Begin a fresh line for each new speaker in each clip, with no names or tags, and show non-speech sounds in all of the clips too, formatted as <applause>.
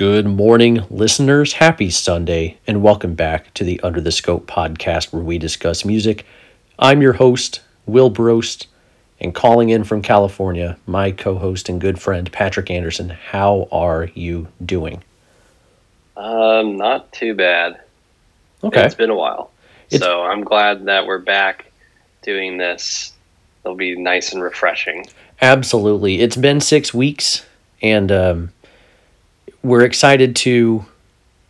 Good morning, listeners. Happy Sunday, and welcome back to the Under the Scope podcast where we discuss music. I'm your host, Will Brost, and calling in from California, my co host and good friend, Patrick Anderson. How are you doing?
Um, not too bad.
Okay.
It's been a while.
It's-
so I'm glad that we're back doing this. It'll be nice and refreshing.
Absolutely. It's been six weeks, and um, we're excited to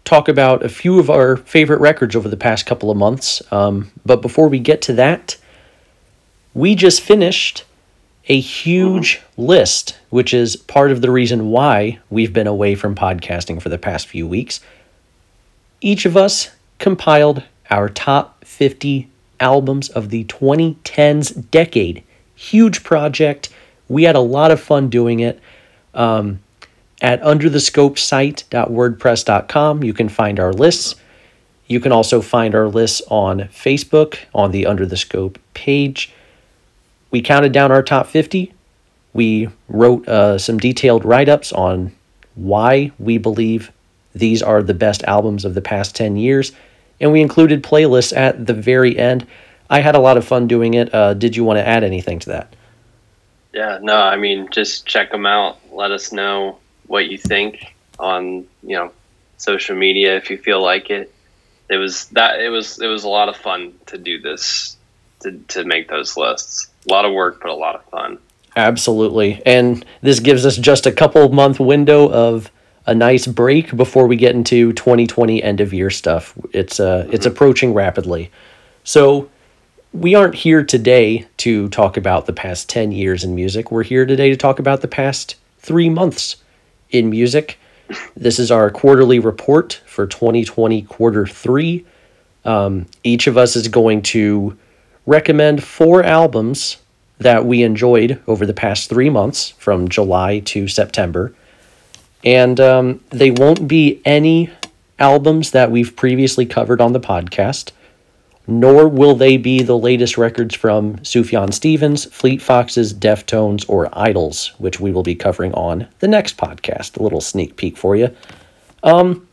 talk about a few of our favorite records over the past couple of months. Um, but before we get to that, we just finished a huge list, which is part of the reason why we've been away from podcasting for the past few weeks. Each of us compiled our top 50 albums of the 2010s decade. Huge project. We had a lot of fun doing it. Um, at underthescopesite.wordpress.com, you can find our lists. You can also find our lists on Facebook on the Under the Scope page. We counted down our top 50. We wrote uh, some detailed write ups on why we believe these are the best albums of the past 10 years. And we included playlists at the very end. I had a lot of fun doing it. Uh, did you want to add anything to that?
Yeah, no, I mean, just check them out. Let us know what you think on, you know, social media if you feel like it. It was that it was it was a lot of fun to do this to to make those lists. A lot of work, but a lot of fun.
Absolutely. And this gives us just a couple month window of a nice break before we get into 2020 end of year stuff. It's uh it's approaching rapidly. So we aren't here today to talk about the past 10 years in music. We're here today to talk about the past 3 months in music. This is our quarterly report for 2020 quarter 3. Um, each of us is going to recommend four albums that we enjoyed over the past three months from July to September. And um, they won't be any albums that we've previously covered on the podcast, nor will they be the latest records from Sufjan Stevens, Fleet Foxes, Deftones, or IDLES, which we will be covering on the next podcast. A little sneak peek for you. Um,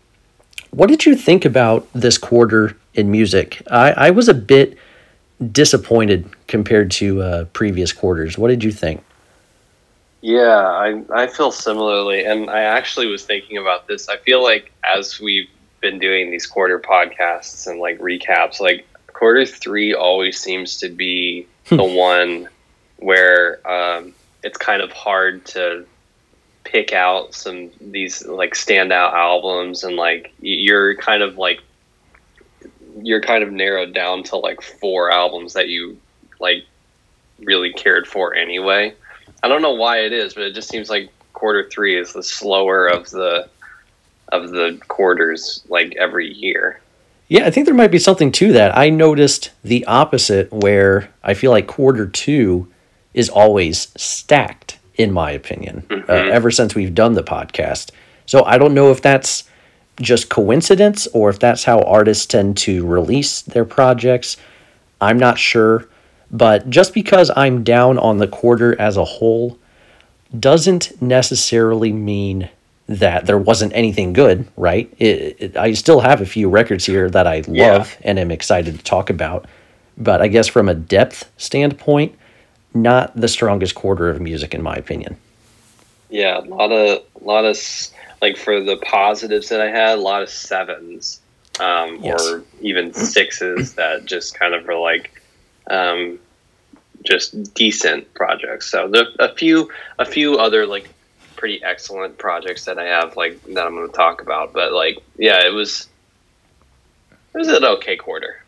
what did you think about this quarter in music? I, I was a bit disappointed compared to uh, previous quarters. What did you think?
Yeah, I I feel similarly, and I actually was thinking about this. I feel like as we've been doing these quarter podcasts and like recaps, like quarter three always seems to be the one where um, it's kind of hard to pick out some these like standout albums, and like you're kind of like you're kind of narrowed down to like four albums that you like really cared for anyway. I don't know why it is, but it just seems like quarter three is the slower of the of the quarters like every year.
Yeah, I think there might be something to that. I noticed the opposite where I feel like quarter two is always stacked, in my opinion, uh,
Mhm.
ever since we've done the podcast. So I don't know if that's just coincidence or if that's how artists tend to release their projects. I'm not sure. But just because I'm down on the quarter as a whole doesn't necessarily mean that there wasn't anything good, right? It, it, I still have a few records here that I love
Yeah.
and am excited to talk about. But I guess from a depth standpoint, not the strongest quarter of music, in my opinion.
Yeah, a lot of a lot of like for the positives that I had, a lot of sevens um,
Yes.
or even sixes that just kind of were like um, just decent projects. So there a few a few other like pretty excellent projects that I have like that I'm going to talk about. But like yeah, it was it was an okay quarter.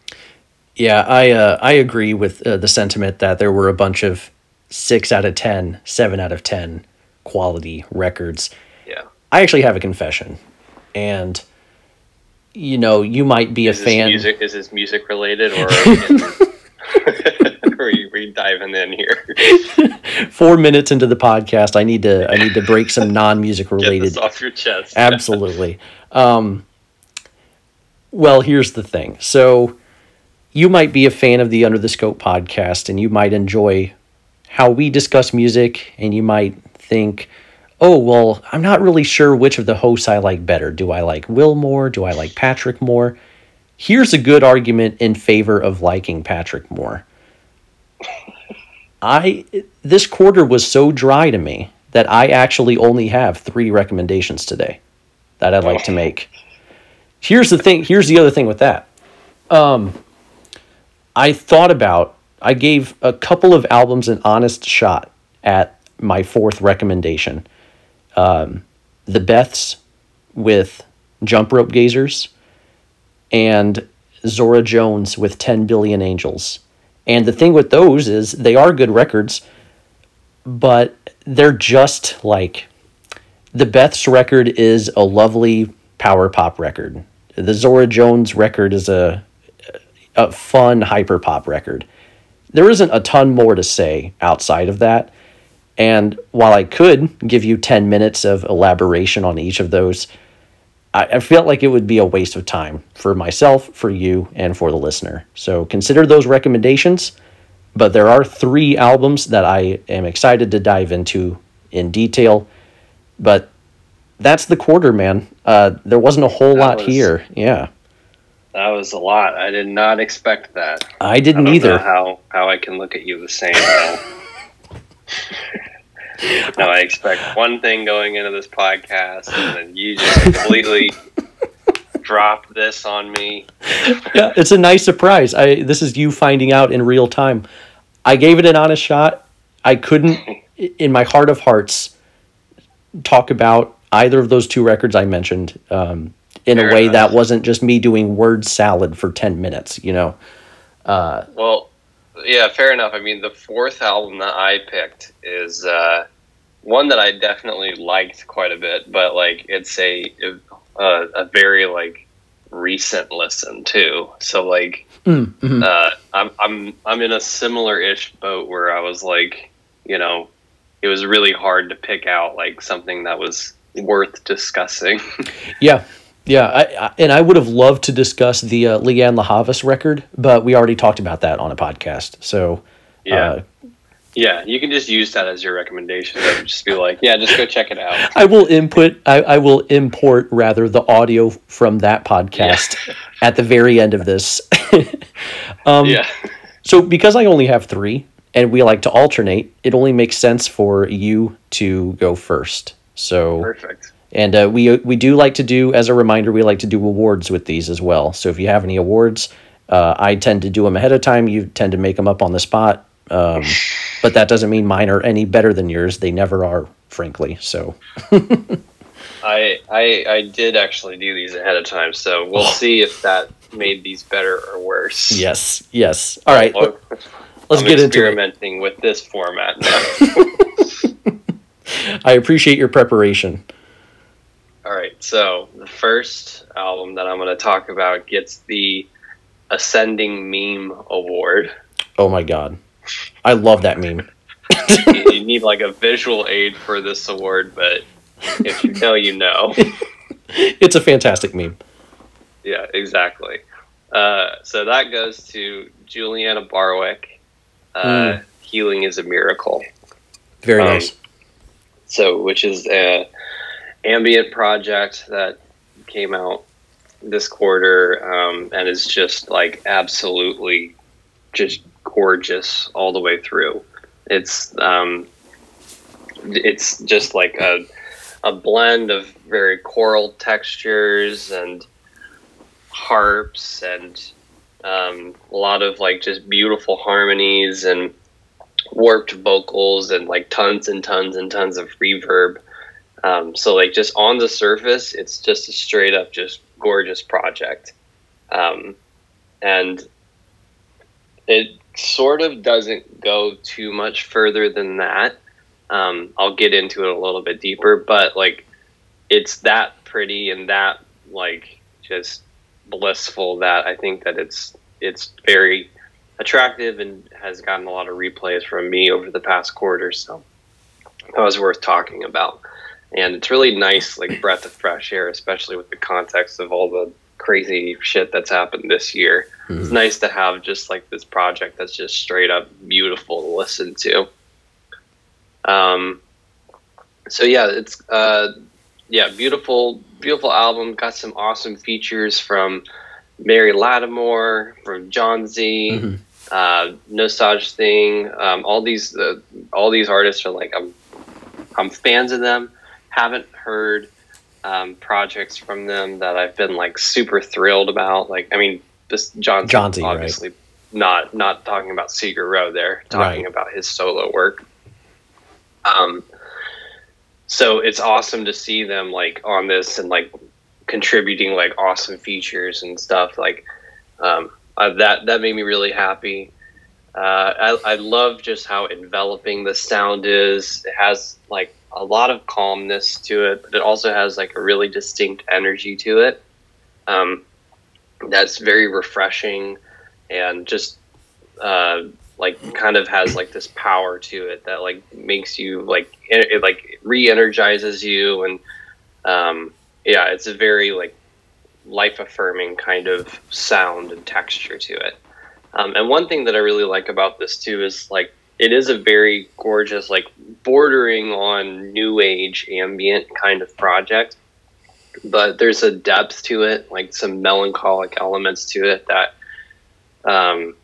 Yeah, I uh, I agree with uh, the sentiment that there were a bunch of six out of 10, 7 out of 10 quality records.
Yeah.
I actually have a confession. And, you know, you might be
Is
a fan.
music is this music related or <laughs> we, getting- are we, we diving in here? <laughs>
Four minutes into the podcast, I need to I need to break some non music <laughs> related
off your chest. <laughs>
Absolutely. Um, well, here's the thing. So, you might be a fan of the Under the Scope podcast and you might enjoy how we discuss music and you might think, oh, well, I'm not really sure which of the hosts I like better. Do I like Will more? Do I like Patrick more? Here's a good argument in favor of liking Patrick more. I this quarter was so dry to me that I actually only have 3 recommendations today that I'd like to make. Here's the thing, here's the other thing with that. Um I thought about I gave a couple of albums an honest shot at my fourth recommendation. Um, the Beths with Jump Rope Gazers and Zora Jones with 10 Billion Angels. And the thing with those is they are good records, but they're just like the Beth's record is a lovely power pop record. The Zora Jones record is a a fun hyper pop record. There isn't a ton more to say outside of that. And while I could give you 10 minutes of elaboration on each of those, I, I felt like it would be a waste of time for myself, for you, and for the listener. So consider those recommendations. But there are three albums that I am excited to dive into in detail. But that's the quarter, man. Uh, there wasn't a whole
That
lot
was-
here. Yeah.
That was a lot. I did not expect that.
I didn't
I don't
either.
know how how I can look at you the same. <laughs> Now. no, I expect one thing going into this podcast, and then you just completely <laughs> drop this on me.
yeah, it's a nice surprise. I this is you finding out in real time. I gave it an honest shot. I couldn't, <laughs> in my heart of hearts, talk about either of those two records I mentioned um, in
Fair
a way
enough.
that wasn't just me doing word salad for ten minutes. You know,
Well, yeah, fair enough. I mean, the fourth album that I picked is uh, one that I definitely liked quite a bit, but like it's a a, a very like recent listen too. So like
Mm, mhm.
uh, I'm I'm I'm in a similar ish boat where I was like, you know, it was really hard to pick out like something that was worth discussing. <laughs>
yeah, yeah. I, I, and I would have loved to discuss the uh, Lianne La Havas record, but we already talked about that on a podcast. So
yeah.
uh,
yeah, you can just use that as your recommendation. Just be like, yeah, just go check it out.
I will input. I, I will import rather the audio from that podcast <laughs> at the very end of this. <laughs> um,
yeah.
So because I only have three, and we like to alternate, it only makes sense for you to go first. So
Perfect.
And uh, we we do like to do as a reminder, we like to do awards with these as well. So if you have any awards, uh, I tend to do them ahead of time. You tend to make them up on the spot. Um, but that doesn't mean mine are any better than yours. They never are, frankly. So. <laughs>
I, I I did actually do these ahead of time, so we'll see if that made these better or worse.
Yes, yes. All right, let's
I'm
get into
experimenting with this format now. <laughs>
I appreciate your preparation.
All right, so the first album that I'm going to talk about gets the Ascending Meme Award.
Oh my god, I love that meme.
you, need like a visual aid for this award, but if you know, you know. <laughs>
It's a fantastic meme.
Yeah, exactly. Uh, so that goes to Juliana Barwick. Uh, Healing is a miracle.
Very
Um,
nice.
So, which is a ambient project that came out this quarter um, and is just like absolutely just gorgeous all the way through. It's um, it's just like a a blend of very choral textures and harps and um, a lot of like just beautiful harmonies and warped vocals and like tons and tons and tons of reverb. Um, so like just on the surface, it's just a straight up just gorgeous project, um, and it sort of doesn't go too much further than that. Um, I'll get into it a little bit deeper, but like it's that pretty and that like just blissful that I think that it's it's very attractive and has gotten a lot of replays from me over the past quarter. So that was worth talking about. And it's really nice, like breath of fresh air, especially with the context of all the crazy shit that's happened this year. It's
Mhm.
nice to have just like this project that's just straight up beautiful to listen to. Um, so yeah, it's uh, yeah, beautiful, beautiful album. Got some awesome features from Mary Lattimore, from Jónsi, mm-hmm. uh, Nosaj Thing. Um, all these, uh, all these artists are like I'm, I'm fans of them. Haven't heard um, projects from them that I've been like super thrilled about. Like, I mean, this John
Jónsi,
obviously
right.
not not talking about Sigur Rós there, talking right. about his solo work. Um, so it's awesome to see them like on this and like contributing like awesome features and stuff like um, uh, that that made me really happy uh, I, I love just how enveloping the sound is it has like a lot of calmness to it but it also has like a really distinct energy to it. Um, that's very refreshing and just uh, like kind of has like this power to it that like makes you like it, like re-energizes you and um, yeah it's a very like life affirming kind of sound and texture to it. Um, and one thing that i really like about this too is like it is a very gorgeous like bordering on new age ambient kind of project but there's a depth to it like some melancholic elements to it that um,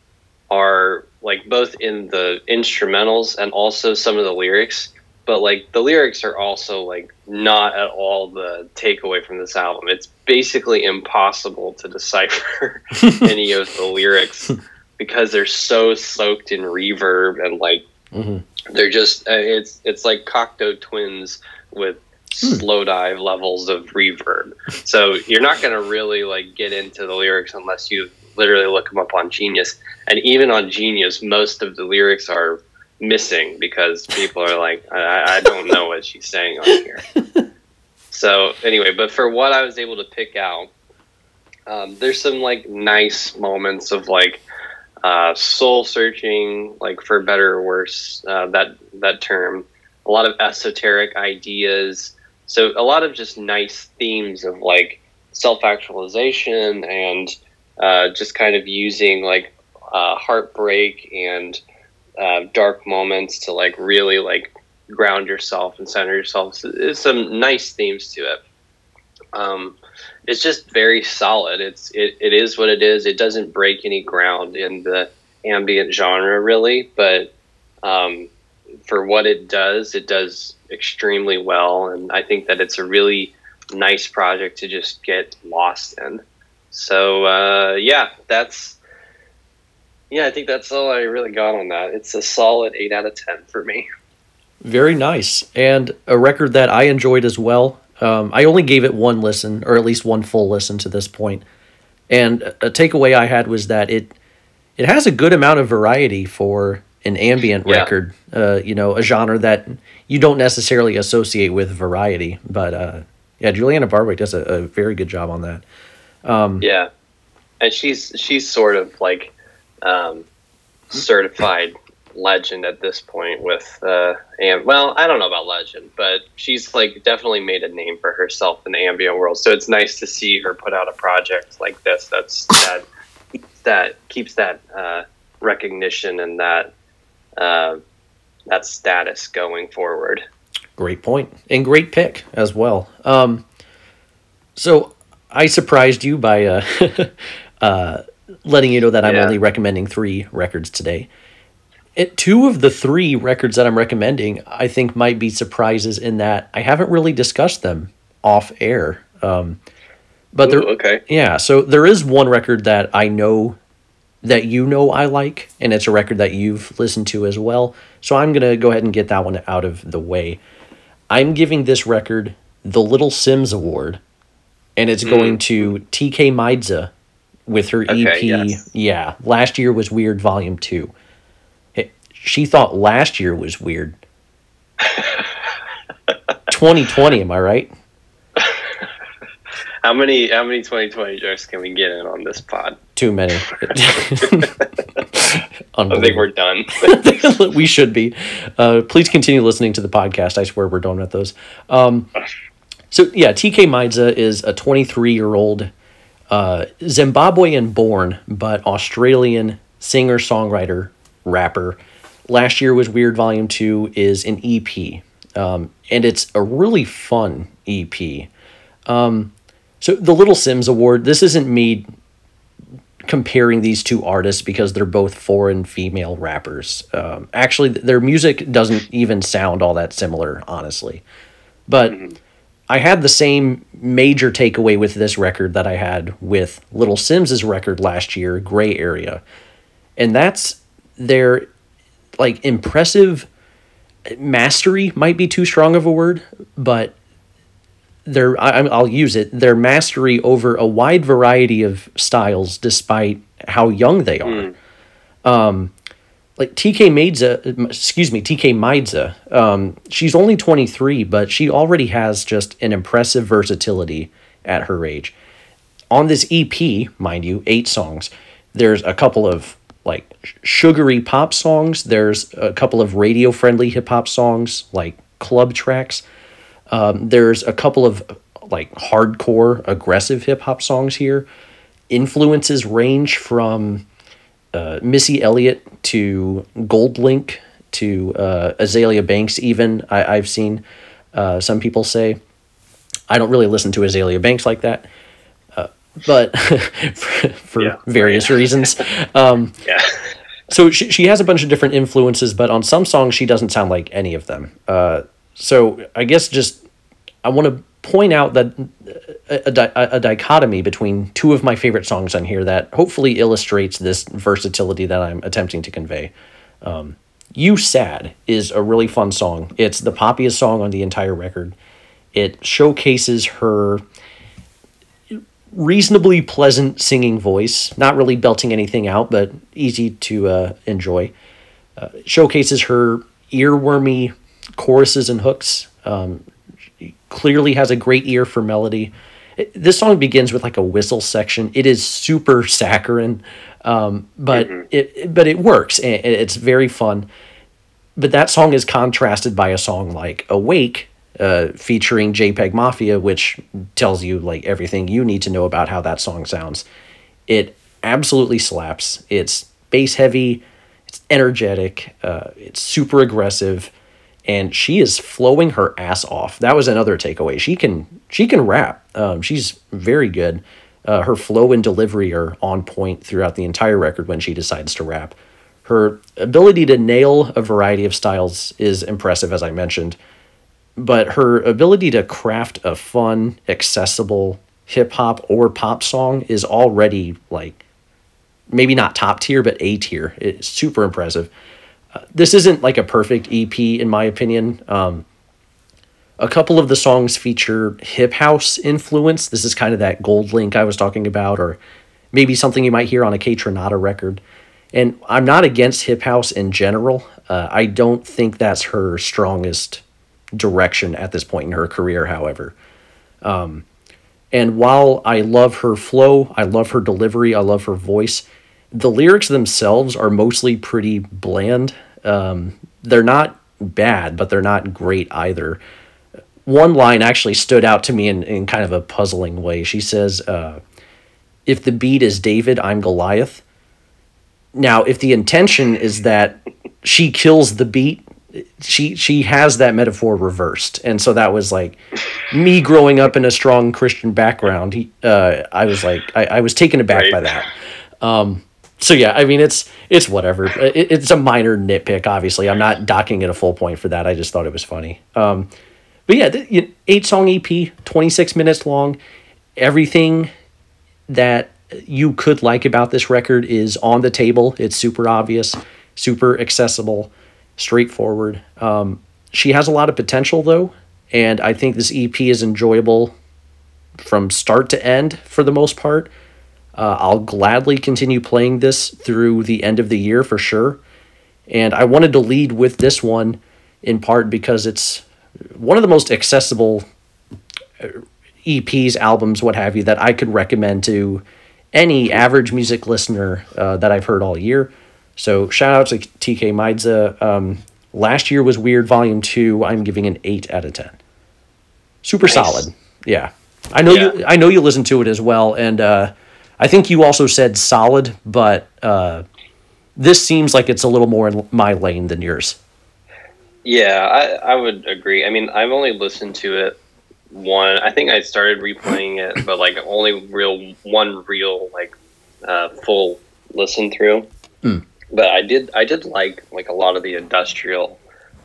are like both in the instrumentals and also some of the lyrics but like the lyrics are also like not at all the takeaway from this album. It's basically impossible to decipher <laughs> any of the lyrics <laughs> because they're so soaked in reverb and like mm-hmm. they're just uh, it's it's like cocteau twins with Slowdive levels of reverb so you're not going to really like get into the lyrics unless you literally look them up on Genius, and even on Genius, most of the lyrics are missing because people are like, I, I don't know what she's saying on here. <laughs> so anyway, but for what I was able to pick out, um, there's some like nice moments of like uh, soul searching, like for better or worse, uh, that that term. A lot of esoteric ideas. So a lot of just nice themes of like self actualization and uh, just kind of using like uh, heartbreak and uh, dark moments to like really like ground yourself and center yourself. So some nice themes to it. Um, it's just very solid. It's it, it is what it is. It doesn't break any ground in the ambient genre really, but um, for what it does, it does extremely well. And I think that it's a really nice project to just get lost in. So uh, yeah, that's yeah. I think that's all I really got on that. It's a solid eight out of ten for me.
Very nice, and a record that I enjoyed as well. Um, I only gave it one listen, or at least one full listen to this point, and a takeaway I had was that it it has a good amount of variety for an ambient yeah. record. Uh, you know, a genre that you don't necessarily associate with variety, but uh, yeah, Juliana Barwick does a, a very good job on that.
Um, yeah, and she's she's sort of like um, certified legend at this point with uh, and well, I don't know about legend, but she's like definitely made a name for herself in the ambient world. So it's nice to see her put out a project like this that's that that keeps that uh, recognition and that uh, that status going forward.
Great point and great pick as well. Um, so I surprised you by uh, <laughs> uh, letting you know that I'm yeah. only recommending three records today. It, two of the three records that I'm recommending, I think, might be surprises in that I haven't really discussed them off air. Um, but there,
okay,
yeah. So there is one record that I know that you know I like, and it's a record that you've listened to as well. So I'm gonna go ahead and get that one out of the way. I'm giving this record the Little Simz Award and it's mm. going to Tkay Maidza with her okay, EP. Yes. Yeah, last year was Weird Volume Two. She thought last year was weird. 2020, am I right?
How many how many 2020 jokes can we get in on this pod?
Too many. <laughs>
I think we're done. <laughs>
we should be. Uh, please continue listening to the podcast. I swear we're done with those. Um, so yeah, Tkay Maidza is a 23 year old uh, Zimbabwean born but Australian singer songwriter rapper. Last year was Weird Volume Two is an EP. um, and it's a really fun EP. Um, so the Little Simz Award. This isn't me comparing these two artists because they're both foreign female rappers. Um, actually, their music doesn't even sound all that similar, honestly. But I had the same major takeaway with this record that I had with Little Simz's record last year, Gray Area. And that's their like impressive mastery might be too strong of a word, but their I, I'll use it their mastery over a wide variety of styles, despite how young they are. Um, like Tkay Maidza, excuse me, Tkay Maidza. Um, she's only twenty three, but she already has just an impressive versatility at her age. On this EP, mind you, eight songs. There's a couple of like sugary pop songs. There's a couple of radio friendly hip hop songs like club tracks. Um, there's a couple of like hardcore aggressive hip hop songs here. Influences range from uh, Missy Elliott to Goldlink to uh, Azealia Banks. Even I, I've seen uh, some people say. I don't really listen to Azealia Banks like that, but <laughs> for, for
Yeah.
various reasons. <laughs> Um,
Yeah.
so she, she has a bunch of different influences, but on some songs she doesn't sound like any of them. Uh, so I guess just I want to point out that a, a, a dichotomy between two of my favorite songs on here that hopefully illustrates this versatility that I'm attempting to convey. Um, you Sad is a really fun song. It's the poppiest song on the entire record. It showcases her reasonably pleasant singing voice, not really belting anything out, but easy to uh, enjoy. Uh, showcases her earwormy choruses and hooks. Um, she clearly has a great ear for melody. It- this song begins with like a whistle section. It is super saccharine, um, but it but it works. it- it's very fun. But that song is contrasted by a song like "Awake," uh, featuring JPEGMAFIA, which tells you like everything you need to know about how that song sounds. It absolutely slaps. It's bass heavy, it's energetic, uh, it's super aggressive, and she is flowing her ass off. That was another takeaway. She can she can rap. Um, she's very good. Uh, her flow and delivery are on point throughout the entire record when she decides to rap. Her ability to nail a variety of styles is impressive, as I mentioned but her ability to craft a fun, accessible hip hop or pop song is already like maybe not top tier, but A tier. It's super impressive. Uh, this isn't like a perfect EP in my opinion. Um, a couple of the songs feature hip house influence. This is kind of that GoldLink I was talking about, or maybe something you might hear on a Kaytranada record. And I'm not against hip house in general. Uh, I don't think that's her strongest direction at this point in her career, however. Um, and while I love her flow, I love her delivery, I love her voice, the lyrics themselves are mostly pretty bland. Um, they're not bad, but they're not great either. One line actually stood out to me in, in kind of a puzzling way. She says, uh, If the beat is David, I'm Goliath. Now, if the intention is that she kills the beat, she she has that metaphor reversed, and so that was like me growing up in a strong Christian background. He, uh, I was like, I, I was taken aback
Right.
by that. Um, so yeah, I mean, it's it's whatever. It, it's a minor nitpick. Obviously, I'm not docking it a full point for that. I just thought it was funny. Um, but yeah, the, eight song EP, 26 minutes long. Everything that you could like about this record is on the table. It's super obvious, super accessible, straightforward. Um, she has a lot of potential though, and I think this EP is enjoyable from start to end for the most part. Uh, I'll gladly continue playing this through the end of the year for sure. And I wanted to lead with this one in part because it's one of the most accessible uh, EPs, albums, what have you, that I could recommend to any average music listener uh, that I've heard all year. So shout out to Tkay Maidza. Um, last year was Weird Volume 2. I'm giving an 8 out of 10. Super
Nice.
solid. Yeah. I know you
Yeah.
I know you listened to it as well and uh, I think you also said solid, but uh, this seems like it's a little more in my lane than yours.
Yeah, I, I would agree. I mean, I've only listened to it one. I think I started replaying it, but like only real one real like uh, full listen through.
Hmm.
But I did I did like like a lot of the industrial,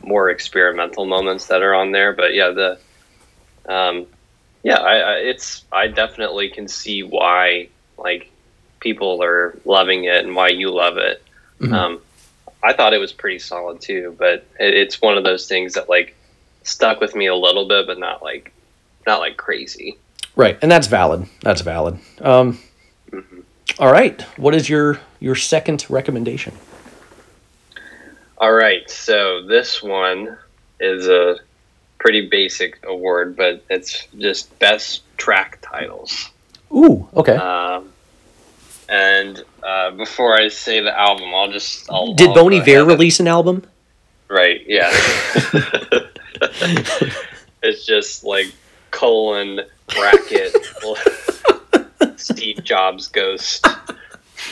more experimental moments that are on there. But yeah, the um, yeah, I, I it's I definitely can see why like people are loving it and why you love it.
Mhm.
Um, I thought it was pretty solid too, but it, it's one of those things that like stuck with me a little bit, but not like not like crazy.
Right, and that's valid. That's valid. Um, all right, what is your your second recommendation?
All right, so this one is a pretty basic award, but it's just best track titles.
Ooh, okay.
Um, and uh, before I say the album, I'll just I'll,
Did
I'll
Bon Iver release an album?
Right. Yeah. <laughs> <laughs> it's just like colon bracket <laughs> Steve Jobs ghost.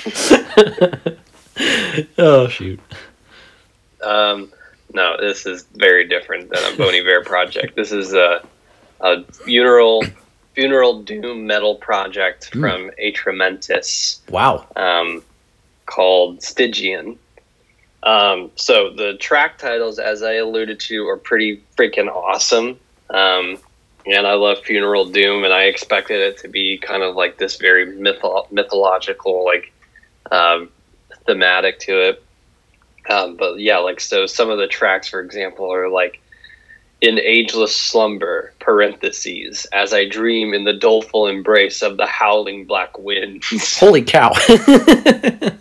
<laughs>
Oh shoot.
Um, no, this is very different than a Bon Iver project. This is a, a funeral funeral doom metal project
Hmm.
from Atramentus.
Wow.
um, called Stygian. Um, so the track titles, as I alluded to, are pretty freaking awesome. Um, and I love Funeral Doom, and I expected it to be kind of like this very mytho- mythological, like um, thematic to it. Um, but yeah, like so, some of the tracks, for example, are like in ageless slumber parentheses as I dream in the doleful embrace of the howling black winds. <laughs>
Holy cow. <laughs>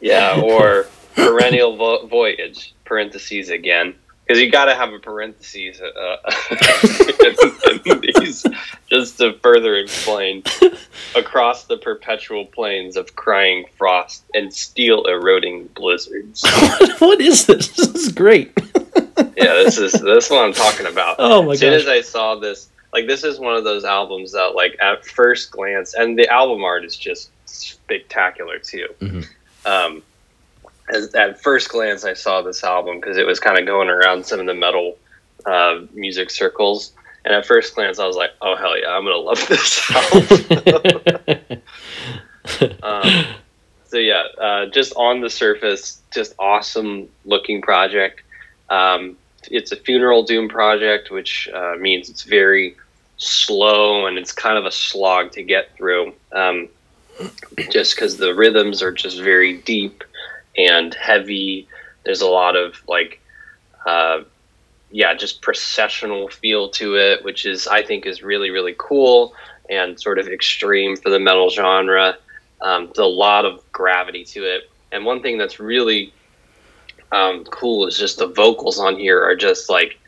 Yeah, or <laughs> perennial vo- voyage parentheses again because you got to have a parentheses uh, <laughs> these just to further explain <laughs> across the perpetual plains of crying frost and steel eroding blizzards. <laughs>
what is this? This is great.
Yeah, this is this is what I'm talking about.
Oh my god
as soon
gosh.
as I saw this, like this is one of those albums that, like, at first glance, and the album art is just spectacular too.
Mhm.
Um, as, at first glance, I saw this album because it was kind of going around some of the metal uh, music circles, and at first glance, I was like, "Oh hell yeah, I'm gonna <laughs> love this album." <laughs> um, so yeah, uh, just on the surface, just awesome looking project. Um, it's a funeral doom project, which uh, means it's very slow and it's kind of a slog to get through. Um, just because the rhythms are just very deep and heavy. There's a lot of like, uh, yeah, just processional feel to it, which is I think is really really cool and sort of extreme for the metal genre. Um, there's a lot of gravity to it, and one thing that's really um, cool is just the vocals on here are just like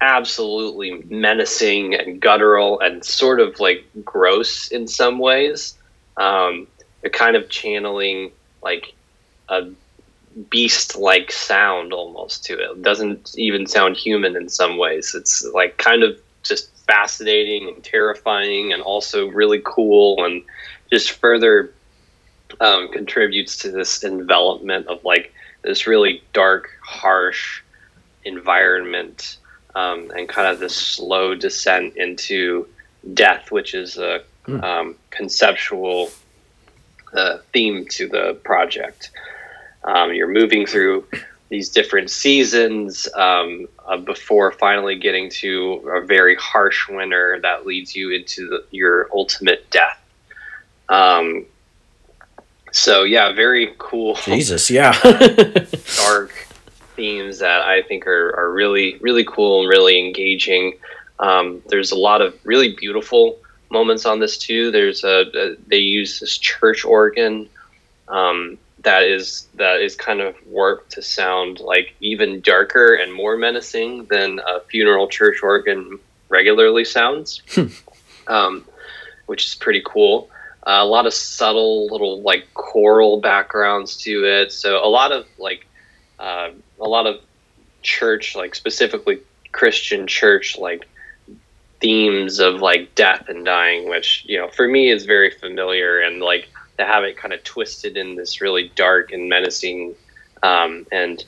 absolutely menacing and guttural and sort of like gross in some ways. Um, they're kind of channeling like a beast like sound almost to it. It doesn't even sound human in some ways. It's like kind of just fascinating and terrifying and also really cool and just further um, contributes to this envelopment of like this really dark, harsh environment um, and kind of this slow descent into death, which is a
Hmm.
um, conceptual uh, theme to the project. Um, you're moving through these different seasons um, uh, before finally getting to a very harsh winter that leads you into the, your ultimate death. Um, so yeah, very cool
Jesus, yeah. <laughs>
dark themes that I think are, are really, really cool and really engaging. Um, there's a lot of really beautiful moments on this too. There's a, a they use this church organ um, that is that is kind of warped to sound like even darker and more menacing than a funeral church organ regularly sounds, <laughs> um, which is pretty cool. Uh, a lot of subtle little like choral backgrounds to it. So a lot of like uh, a lot of church, like specifically Christian church, like themes of like death and dying, which you know for me is very familiar, and like to have it kind of twisted in this really dark and menacing um, and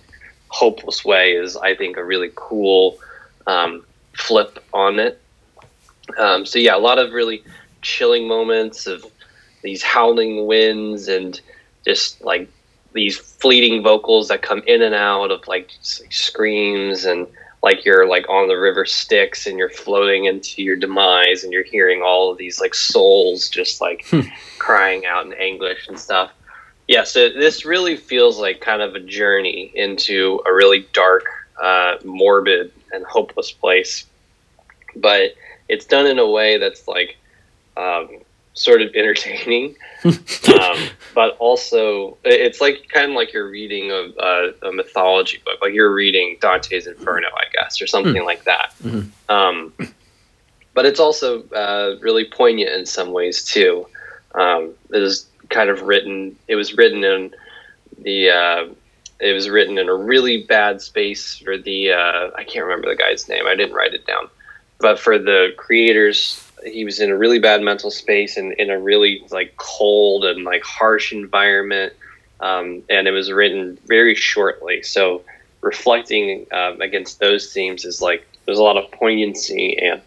hopeless way is I think a really cool um, flip on it. Um, so yeah, a lot of really chilling moments of these howling winds and just like these fleeting vocals that come in and out of like, like screams and like you're like on the river Styx and you're floating into your demise and you're hearing all of these like souls just like
Hmm.
crying out in anguish and stuff. Yeah, so this really feels like kind of a journey into a really dark, uh, morbid, and hopeless place. But it's done in a way that's like um, sort of entertaining, <laughs> um, but also it's like kind of like you're reading a, a, a mythology book, like you're reading Dante's Inferno, I guess, or something like that.
Mhm.
Um, but it's also uh, really poignant in some ways too. Um, it was kind of written. It was written in the. Uh, it was written in a really bad space for the. Uh, I can't remember the guy's name. I didn't write it down, but for the creators, he was in a really bad mental space and in a really like cold and like harsh environment. Um, and it was written very shortly, so reflecting um, against those themes is like there's a lot of poignancy and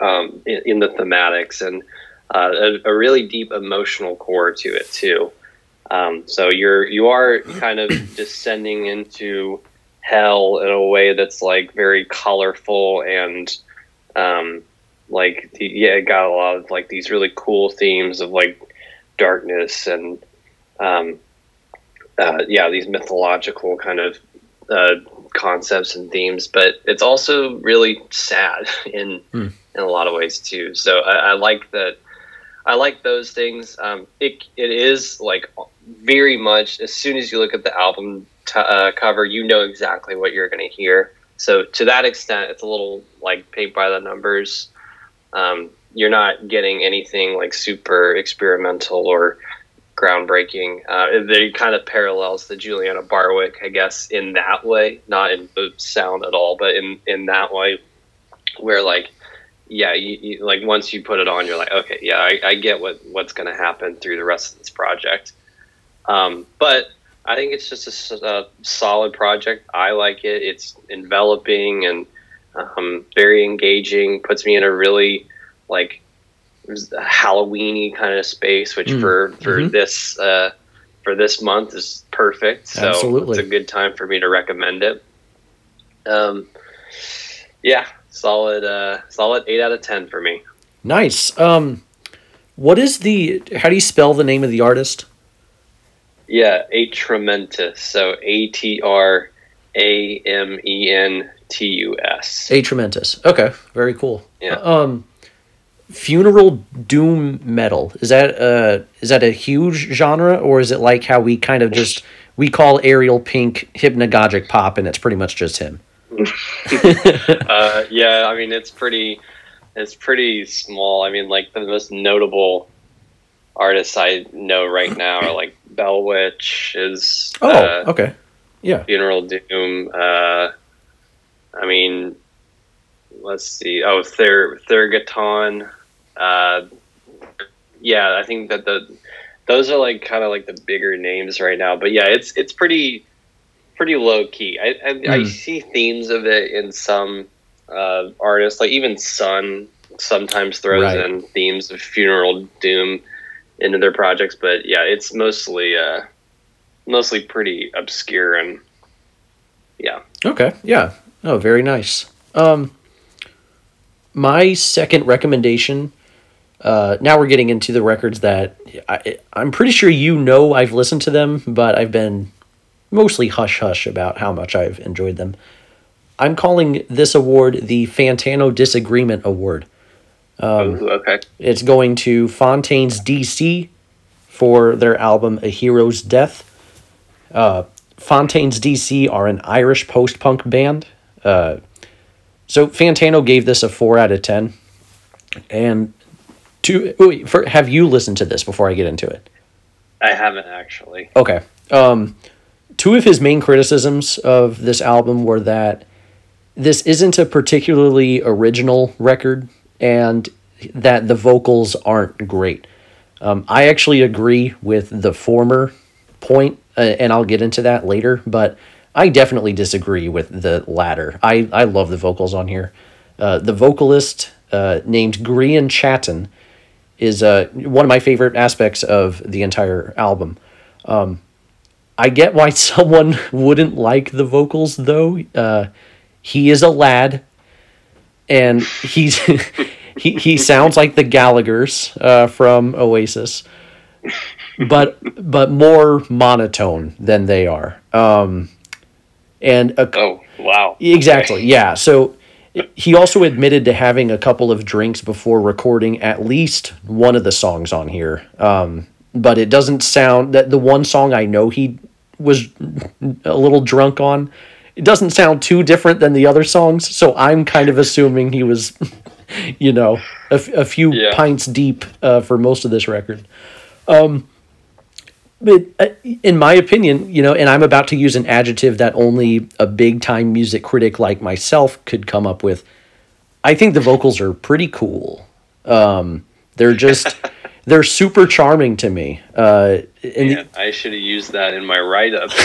um, in, in the thematics and uh, a, a really deep emotional core to it too. Um, so you're you are kind of <clears throat> descending into hell in a way that's like very colorful and um, like the, yeah, it got a lot of like these really cool themes of like darkness and um, uh, yeah, these mythological kind of uh, concepts and themes. But it's also really sad <laughs> in
Hmm.
in a lot of ways too. So I, I like that. I like those things. Um, it it is like very much as soon as you look at the album t- uh, cover, you know exactly what you're going to hear. So to that extent, it's a little like paint by the numbers. Um, you're not getting anything like super experimental or groundbreaking. Uh, they kind of parallels the Juliana Barwick, I guess, in that way, not in the sound at all, but in in that way, where like, yeah, you, you, like once you put it on, you're like, okay, yeah, I, I get what what's going to happen through the rest of this project. Um, but I think it's just a solid project. I like it. It's enveloping and um, very engaging. Puts me in a really like Halloweeny kind of space, which
Mm.
for for
Mhm.
this uh, for this month is perfect. So
Absolutely.
it's a good time for me to recommend it. Um, yeah, solid uh, solid eight out of ten for me.
Nice. Um, what is the? How do you spell the name of the artist?
Yeah, a Atramentus. So A T R A M E N T U S.
A Trementus. Okay, very cool.
Yeah.
Um, funeral doom metal is that uh is that a huge genre or is it like how we kind of just we call Ariel Pink hypnagogic pop and it's pretty much just him? <laughs>
uh, yeah, I mean it's pretty, it's pretty small. I mean, like the most notable artists I know right now are like Bell Witch is
Oh,
uh,
okay. Yeah.
Funeral Doom. Uh, I mean, let's see. Oh, Ther Thergothon. Uh, yeah, I think that the those are like kind of like the bigger names right now. But yeah, it's it's pretty pretty low key. I I, I
Hmm.
see themes of it in some uh, artists, like even Sun sometimes throws
Right.
in themes of funeral doom into their projects. But yeah, it's mostly uh, mostly pretty obscure and yeah.
Okay. Yeah. Oh, very nice. Um, my second recommendation. Uh, now we're getting into the records that I, I'm pretty sure you know I've listened to them, but I've been mostly hush hush about how much I've enjoyed them. I'm calling this award the Fantano Disagreement Award. Um,
Ooh, okay.
It's going to Fontaines DC for their album A Hero's Death. Uh, Fontaines DC are an Irish post punk band. Uh, so Fantano gave this a 4 out of 10. And to, wait, for, have you listened to this before I get into it?
I haven't actually.
Okay. Um, two of his main criticisms of this album were that this isn't a particularly original record and that the vocals aren't great. Um, I actually agree with the former point, uh, and I'll get into that later, but I definitely disagree with the latter. I, I love the vocals on here. Uh, the vocalist uh, named Grian Chatten is uh, one of my favorite aspects of the entire album. Um, I get why <laughs> someone wouldn't like the vocals though. Uh, he is a lad, and he's <laughs> he he sounds like the Gallagher's uh, from Oasis, but but more monotone than they are. Um, and a,
Oh wow.
Exactly. Yeah. So he also admitted to having a couple of drinks before recording at least one of the songs on here. Um, but it doesn't sound that the one song I know he was a little drunk on. It doesn't sound too different than the other songs, so I'm kind of assuming he was, <laughs> you know, a, a few
Yeah.
pints deep uh, for most of this record. Um, but uh, in my opinion, you know, and I'm about to use an adjective that only a big time music critic like myself could come up with. I think the vocals are pretty cool. Um, they're just <laughs> they're super charming to me. Uh, and
Man, I should have used that in my write up. <laughs>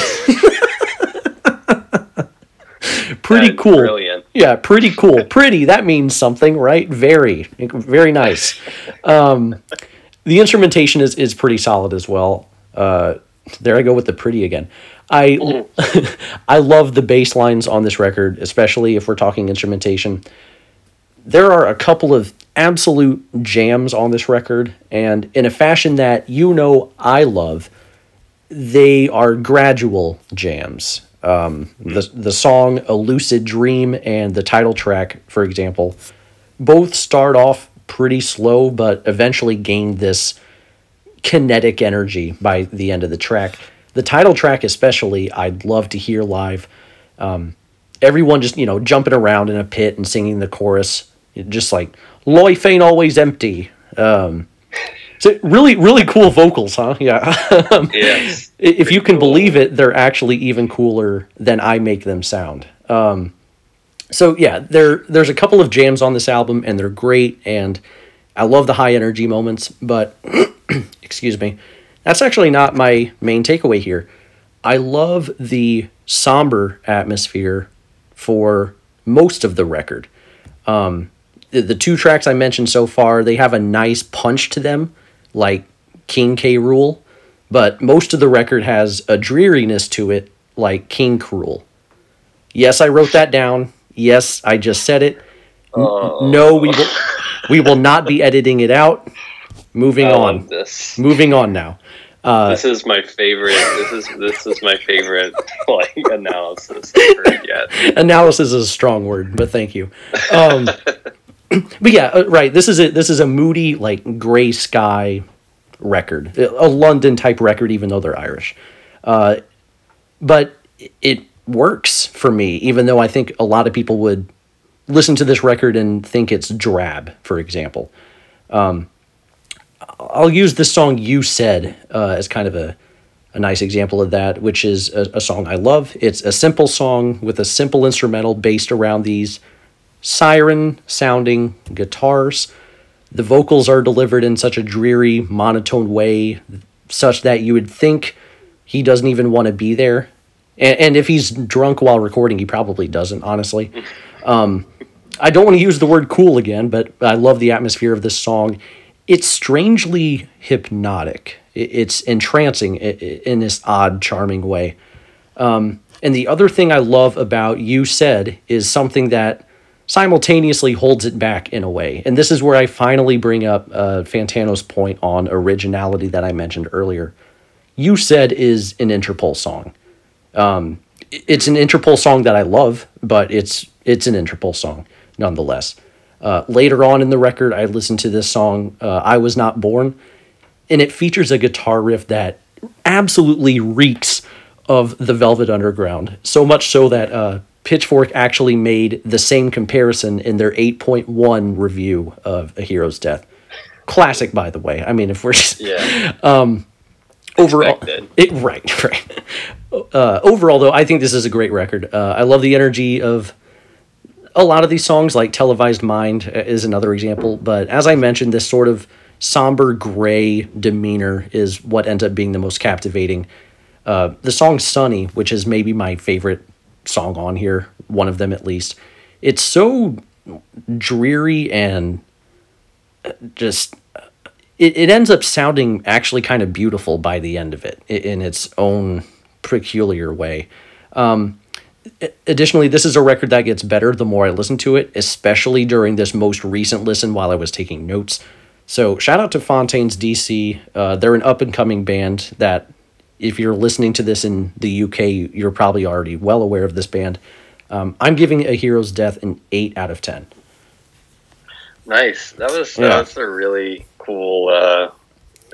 pretty cool.
Brilliant.
Yeah, pretty cool. Pretty, that means something, right? Very, very nice. Um, the instrumentation is, is pretty solid as well. Uh, there I go with the pretty again. I <laughs> I love the bass lines on this record, especially if we're talking instrumentation. There are a couple of absolute jams on this record, and in a fashion that you know I love, they are gradual jams. Um, the the song "A Lucid Dream" and the title track, for example, both start off pretty slow, but eventually gain this kinetic energy by the end of the track. The title track, especially, I'd love to hear live. Um, everyone just you know jumping around in a pit and singing the chorus, just like "Life ain't always empty." Um, so really, really cool vocals, huh? Yeah. <laughs> Um,
Yes.
if you can
cool.
believe it, they're actually even cooler than I make them sound. Um, so yeah, there there's a couple of jams on this album, and they're great, and I love the high energy moments. But <clears throat> <clears throat> excuse me, that's actually not my main takeaway here. I love the somber atmosphere for most of the record. Um, the, the two tracks I mentioned so far, they have a nice punch to them, like King Krule, but most of the record has a dreariness to it, like King Cruel. Yes, I wrote that down. Yes, I just said it.
Oh,
No, we will, we will not be editing it out. Moving on.
this.
Moving on now. Uh,
this is my favorite. This is this is my favorite <laughs> like analysis I've heard yet.
analysis is a strong word, but thank you. Um, <clears throat> but yeah, uh, right. This is a this is a moody like gray sky record, a London type record, even though they're Irish. Uh, but it works for me, even though I think a lot of people would listen to this record and think it's drab, for example. Um, I'll use this song "You Said" uh, as kind of a a nice example of that, which is a, a song I love. It's a simple song with a simple instrumental based around these siren sounding guitars. The vocals are delivered in such a dreary, monotone way, such that you would think he doesn't even want to be there. And, and if he's drunk while recording, he probably doesn't, honestly. <laughs> Um, I don't want to use the word cool again, but I love the atmosphere of this song. It's strangely hypnotic. It's entrancing in this odd, charming way. Um, and the other thing I love about You Said is something that simultaneously holds it back in a way. And this is where I finally bring up uh, Fantano's point on originality that I mentioned earlier. You Said is an Interpol song. Um, it's an Interpol song that I love, but it's it's an Interpol song nonetheless. Uh, later on in the record, I listened to this song, uh, "I Was Not Born," and it features a guitar riff that absolutely reeks of the Velvet Underground. So much so that uh, Pitchfork actually made the same comparison in their 8.1 review of A Hero's Death. Classic, by the way. I mean, if we're just
Yeah. <laughs>
overall it right <laughs> right uh, overall though i think this is a great record uh, i love the energy of a lot of these songs like televised mind uh, is another example but as i mentioned this sort of somber gray demeanor is what ends up being the most captivating Uh, the song "Sunny," which is maybe my favorite song on here, one of them at least. It's so dreary and uh, just it, it ends up sounding actually kind of beautiful by the end of it in its own peculiar way. Um, additionally, this is a record that gets better the more I listen to it, especially during this most recent listen while I was taking notes. So, shout out to Fontaines DC. Uh, they're an up and coming band that, if you're listening to this in the UK, you're probably already well aware of this band. Um, I'm giving A Hero's Death an 8 out of 10.
Nice. That was yeah. that's a really cool uh,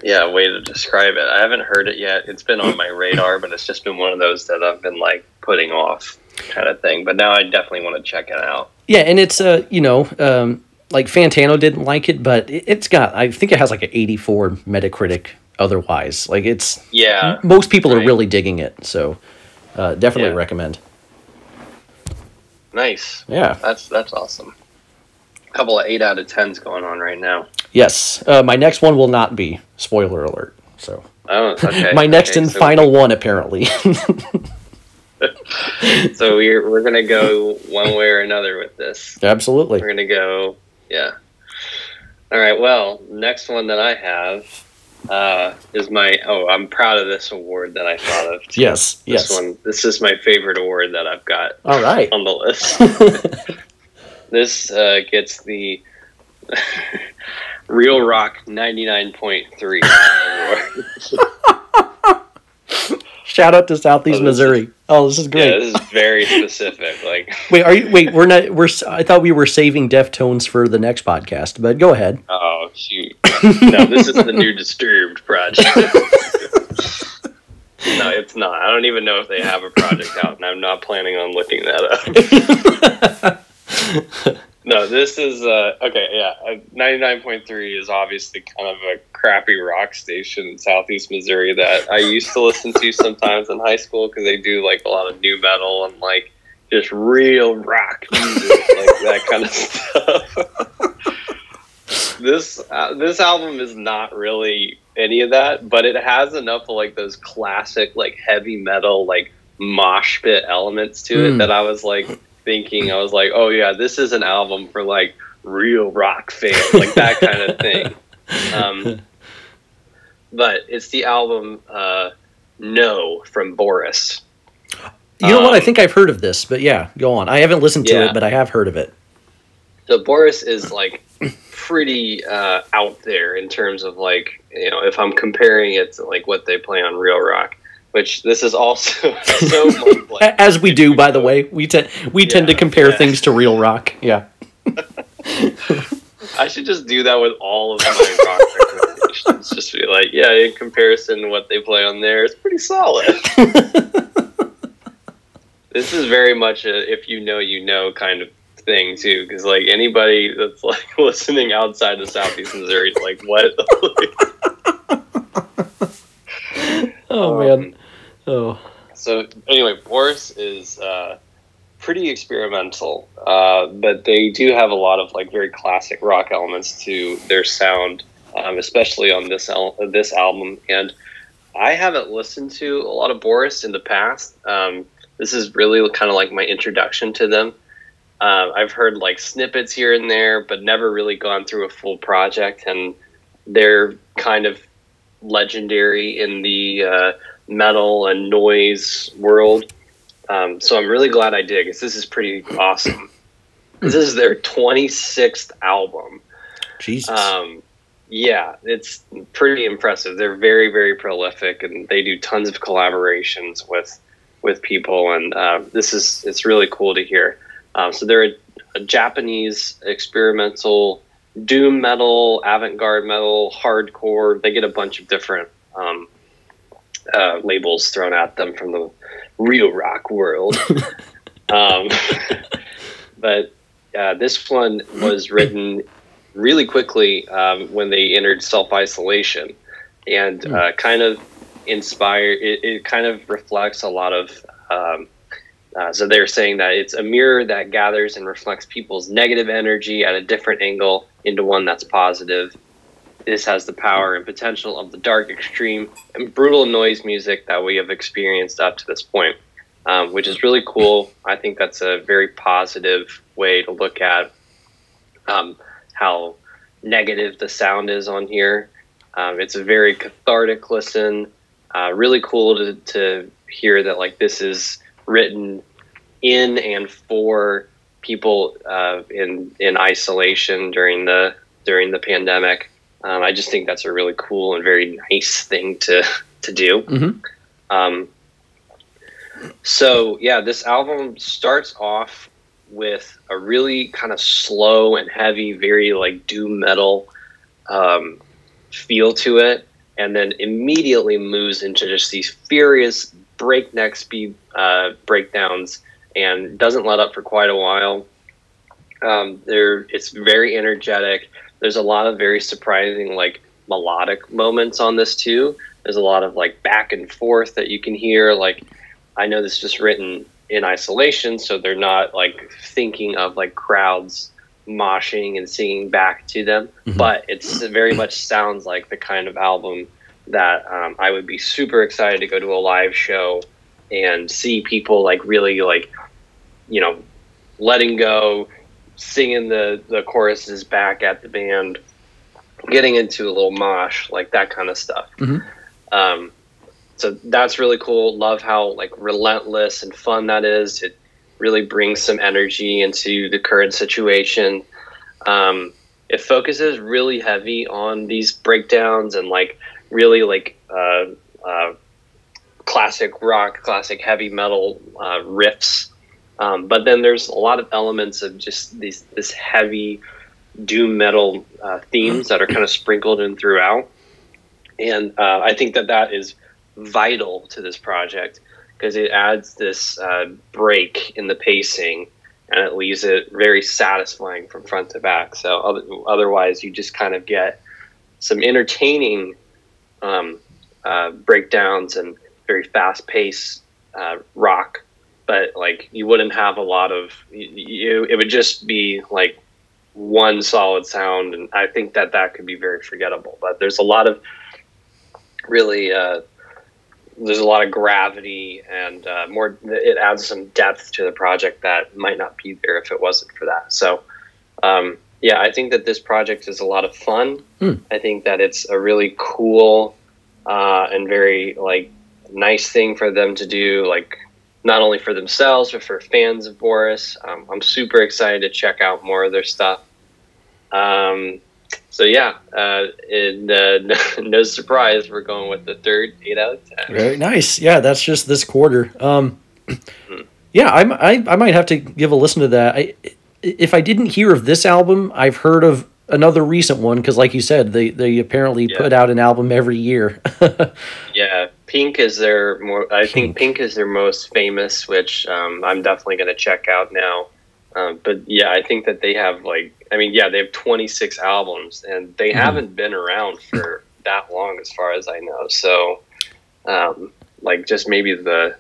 yeah way to describe it. I haven't heard it yet. It's been on my radar, but it's just been one of those that I've been like putting off kind of thing. But now I definitely want to check it out.
Yeah, and it's uh you know um, like Fantano didn't like it, but it's got I think it has like an 84 Metacritic. Otherwise, like it's
yeah,
most people right. are really digging it. So uh, definitely yeah. recommend.
Nice.
Yeah,
that's that's awesome. A couple of eight out of tens going on right now.
Yes, uh, my next one will not be spoiler alert. So,
oh, okay. <laughs>
my next
okay,
and so final one apparently. <laughs>
so we're we're gonna go one way or another with this.
Absolutely,
we're gonna go. Yeah. All right. Well, next one that I have uh, is my. Oh, I'm proud of this award that I thought of.
Too. Yes.
This
yes.
one. This is my favorite award that I've got.
All right.
On the list. <laughs> this uh, gets the <laughs> Real Rock 99.3. <laughs>
Shout out to Southeast oh, Missouri. Is, oh, this is great.
Yeah, this is very <laughs> specific. Like,
wait, are you? Wait, we're not. We're. I thought we were saving Deftones for the next podcast, but go ahead.
Oh shoot! No, this is the new Disturbed project. <laughs> no, it's not. I don't even know if they have a project out, and I'm not planning on looking that up. <laughs> No, this is uh, okay. Yeah, ninety nine point three is obviously kind of a crappy rock station in Southeast Missouri that I used to listen to sometimes in high school because they do like a lot of nu metal and like just real rock music, like that kind of <laughs> stuff. this uh, this album is not really any of that, but it has enough of like those classic like heavy metal like mosh pit elements to it mm. that I was like thinking I was like, oh yeah, this is an album for like real rock fans, like that kind of thing. <laughs> Um, but it's the album uh, No from Boris.
You know um, what? I um, think I've heard of this, but yeah, go on. I haven't listened to yeah. it, but I have heard of it.
So Boris is like pretty uh, out there in terms of like you know if I'm comparing it to like what they play on Real Rock which this is also <laughs> so <laughs>
as we do by the way. We tend we yeah, tend to compare yeah. things to real rock. Yeah. <laughs>
I should just do that with all of my rock recommendations. Just be like yeah in comparison to what they play on there it's pretty solid. This is very much a if you know you know kind of thing too because like anybody that's like listening outside of southeast missouri is like what?
Oh man. Um, Oh.
So anyway, Boris is uh, pretty experimental, uh, but they do have a lot of like very classic rock elements to their sound, um, especially on this al- this album. And I haven't listened to a lot of Boris in the past. Um, this is really kind of like my introduction to them. Uh, I've heard like snippets here and there, but never really gone through a full project. And they're kind of legendary in the uh, metal and noise world. Um, so I'm really glad I did because this is pretty awesome. <clears throat> this is their 26th album.
Jesus.
Um, yeah, it's pretty impressive. They're very, very prolific, and they do tons of collaborations with with people. And uh, this is it's really cool to hear. Um, so they're a, a Japanese experimental doom metal, avant garde metal, hardcore. They get a bunch of different um, uh, labels thrown at them from the real rock world. <laughs> um, <laughs> but uh, this one was written really quickly um, when they entered self isolation and hmm. uh, kind of inspired, it, it, kind of reflects a lot of. Um, uh, so they're saying that it's a mirror that gathers and reflects people's negative energy at a different angle into one that's positive this has the power and potential of the dark, extreme, and brutal noise music that we have experienced up to this point, um, which is really cool. I think that's a very positive way to look at um, how negative the sound is on here. Um, it's a very cathartic listen. Uh, really cool to, to hear that like this is written in and for people uh, in in isolation during the during the pandemic. Um, I just think that's a really cool and very nice thing to to do.
Mhm.
Um, so yeah, this album starts off with a really kind of slow and heavy, very like doom metal um, feel to it, and then immediately moves into just these furious breakneck speed uh, breakdowns, and doesn't let up for quite a while. Um, there, it's very energetic. There's a lot of very surprising like melodic moments on this too. There's a lot of like back and forth that you can hear. Like, I know this is just written in isolation, so they're not like thinking of like crowds moshing and singing back to them.
Mhm.
But it's it very much sounds like the kind of album that um, I would be super excited to go to a live show and see people like really like, you know, letting go, singing the the choruses back at the band, getting into a little mosh, like that kind of stuff.
Mhm.
Um, so that's really cool. Love how like relentless and fun that is. It really brings some energy into the current situation. Um, it focuses really heavy on these breakdowns and like really like uh, uh, classic rock, classic heavy metal uh, riffs. Um, but then there's a lot of elements of just these this heavy doom metal uh, themes that are kind of sprinkled in throughout, and uh, I think that that is vital to this project because it adds this uh, break in the pacing and it leaves it very satisfying from front to back. So other, otherwise, you just kind of get some entertaining um, uh, breakdowns and very fast paced uh, rock, but like you wouldn't have a lot of you, you. It would just be like one solid sound, and I think that that could be very forgettable. But there's a lot of really. Uh, there's a lot of gravity and uh, more. It adds some depth to the project that might not be there if it wasn't for that. So, um, yeah, I think that this project is a lot of fun.
Hmm.
I think that it's a really cool uh, and very like nice thing for them to do. Like not only for themselves but for fans of Boris. Um, I'm super excited to check out more of their stuff. Um, so yeah, uh, and, uh, <laughs> no surprise, we're going with the third eight out of ten.
Very nice. Yeah, that's just this quarter. Um, yeah, I'm, I I might have to give a listen to that. I, if I didn't hear of this album, I've heard of another recent one because, like you said, they they apparently
Yeah.
put out an album every year. <laughs>
Yeah, Pink is their more. I think Pink is their most famous, which um, I'm definitely going to check out now. Um, but yeah, I think that they have like. I mean, yeah, they have 26 albums, and they
Mhm.
haven't been around for that long, as far as I know. So, um, like, just maybe the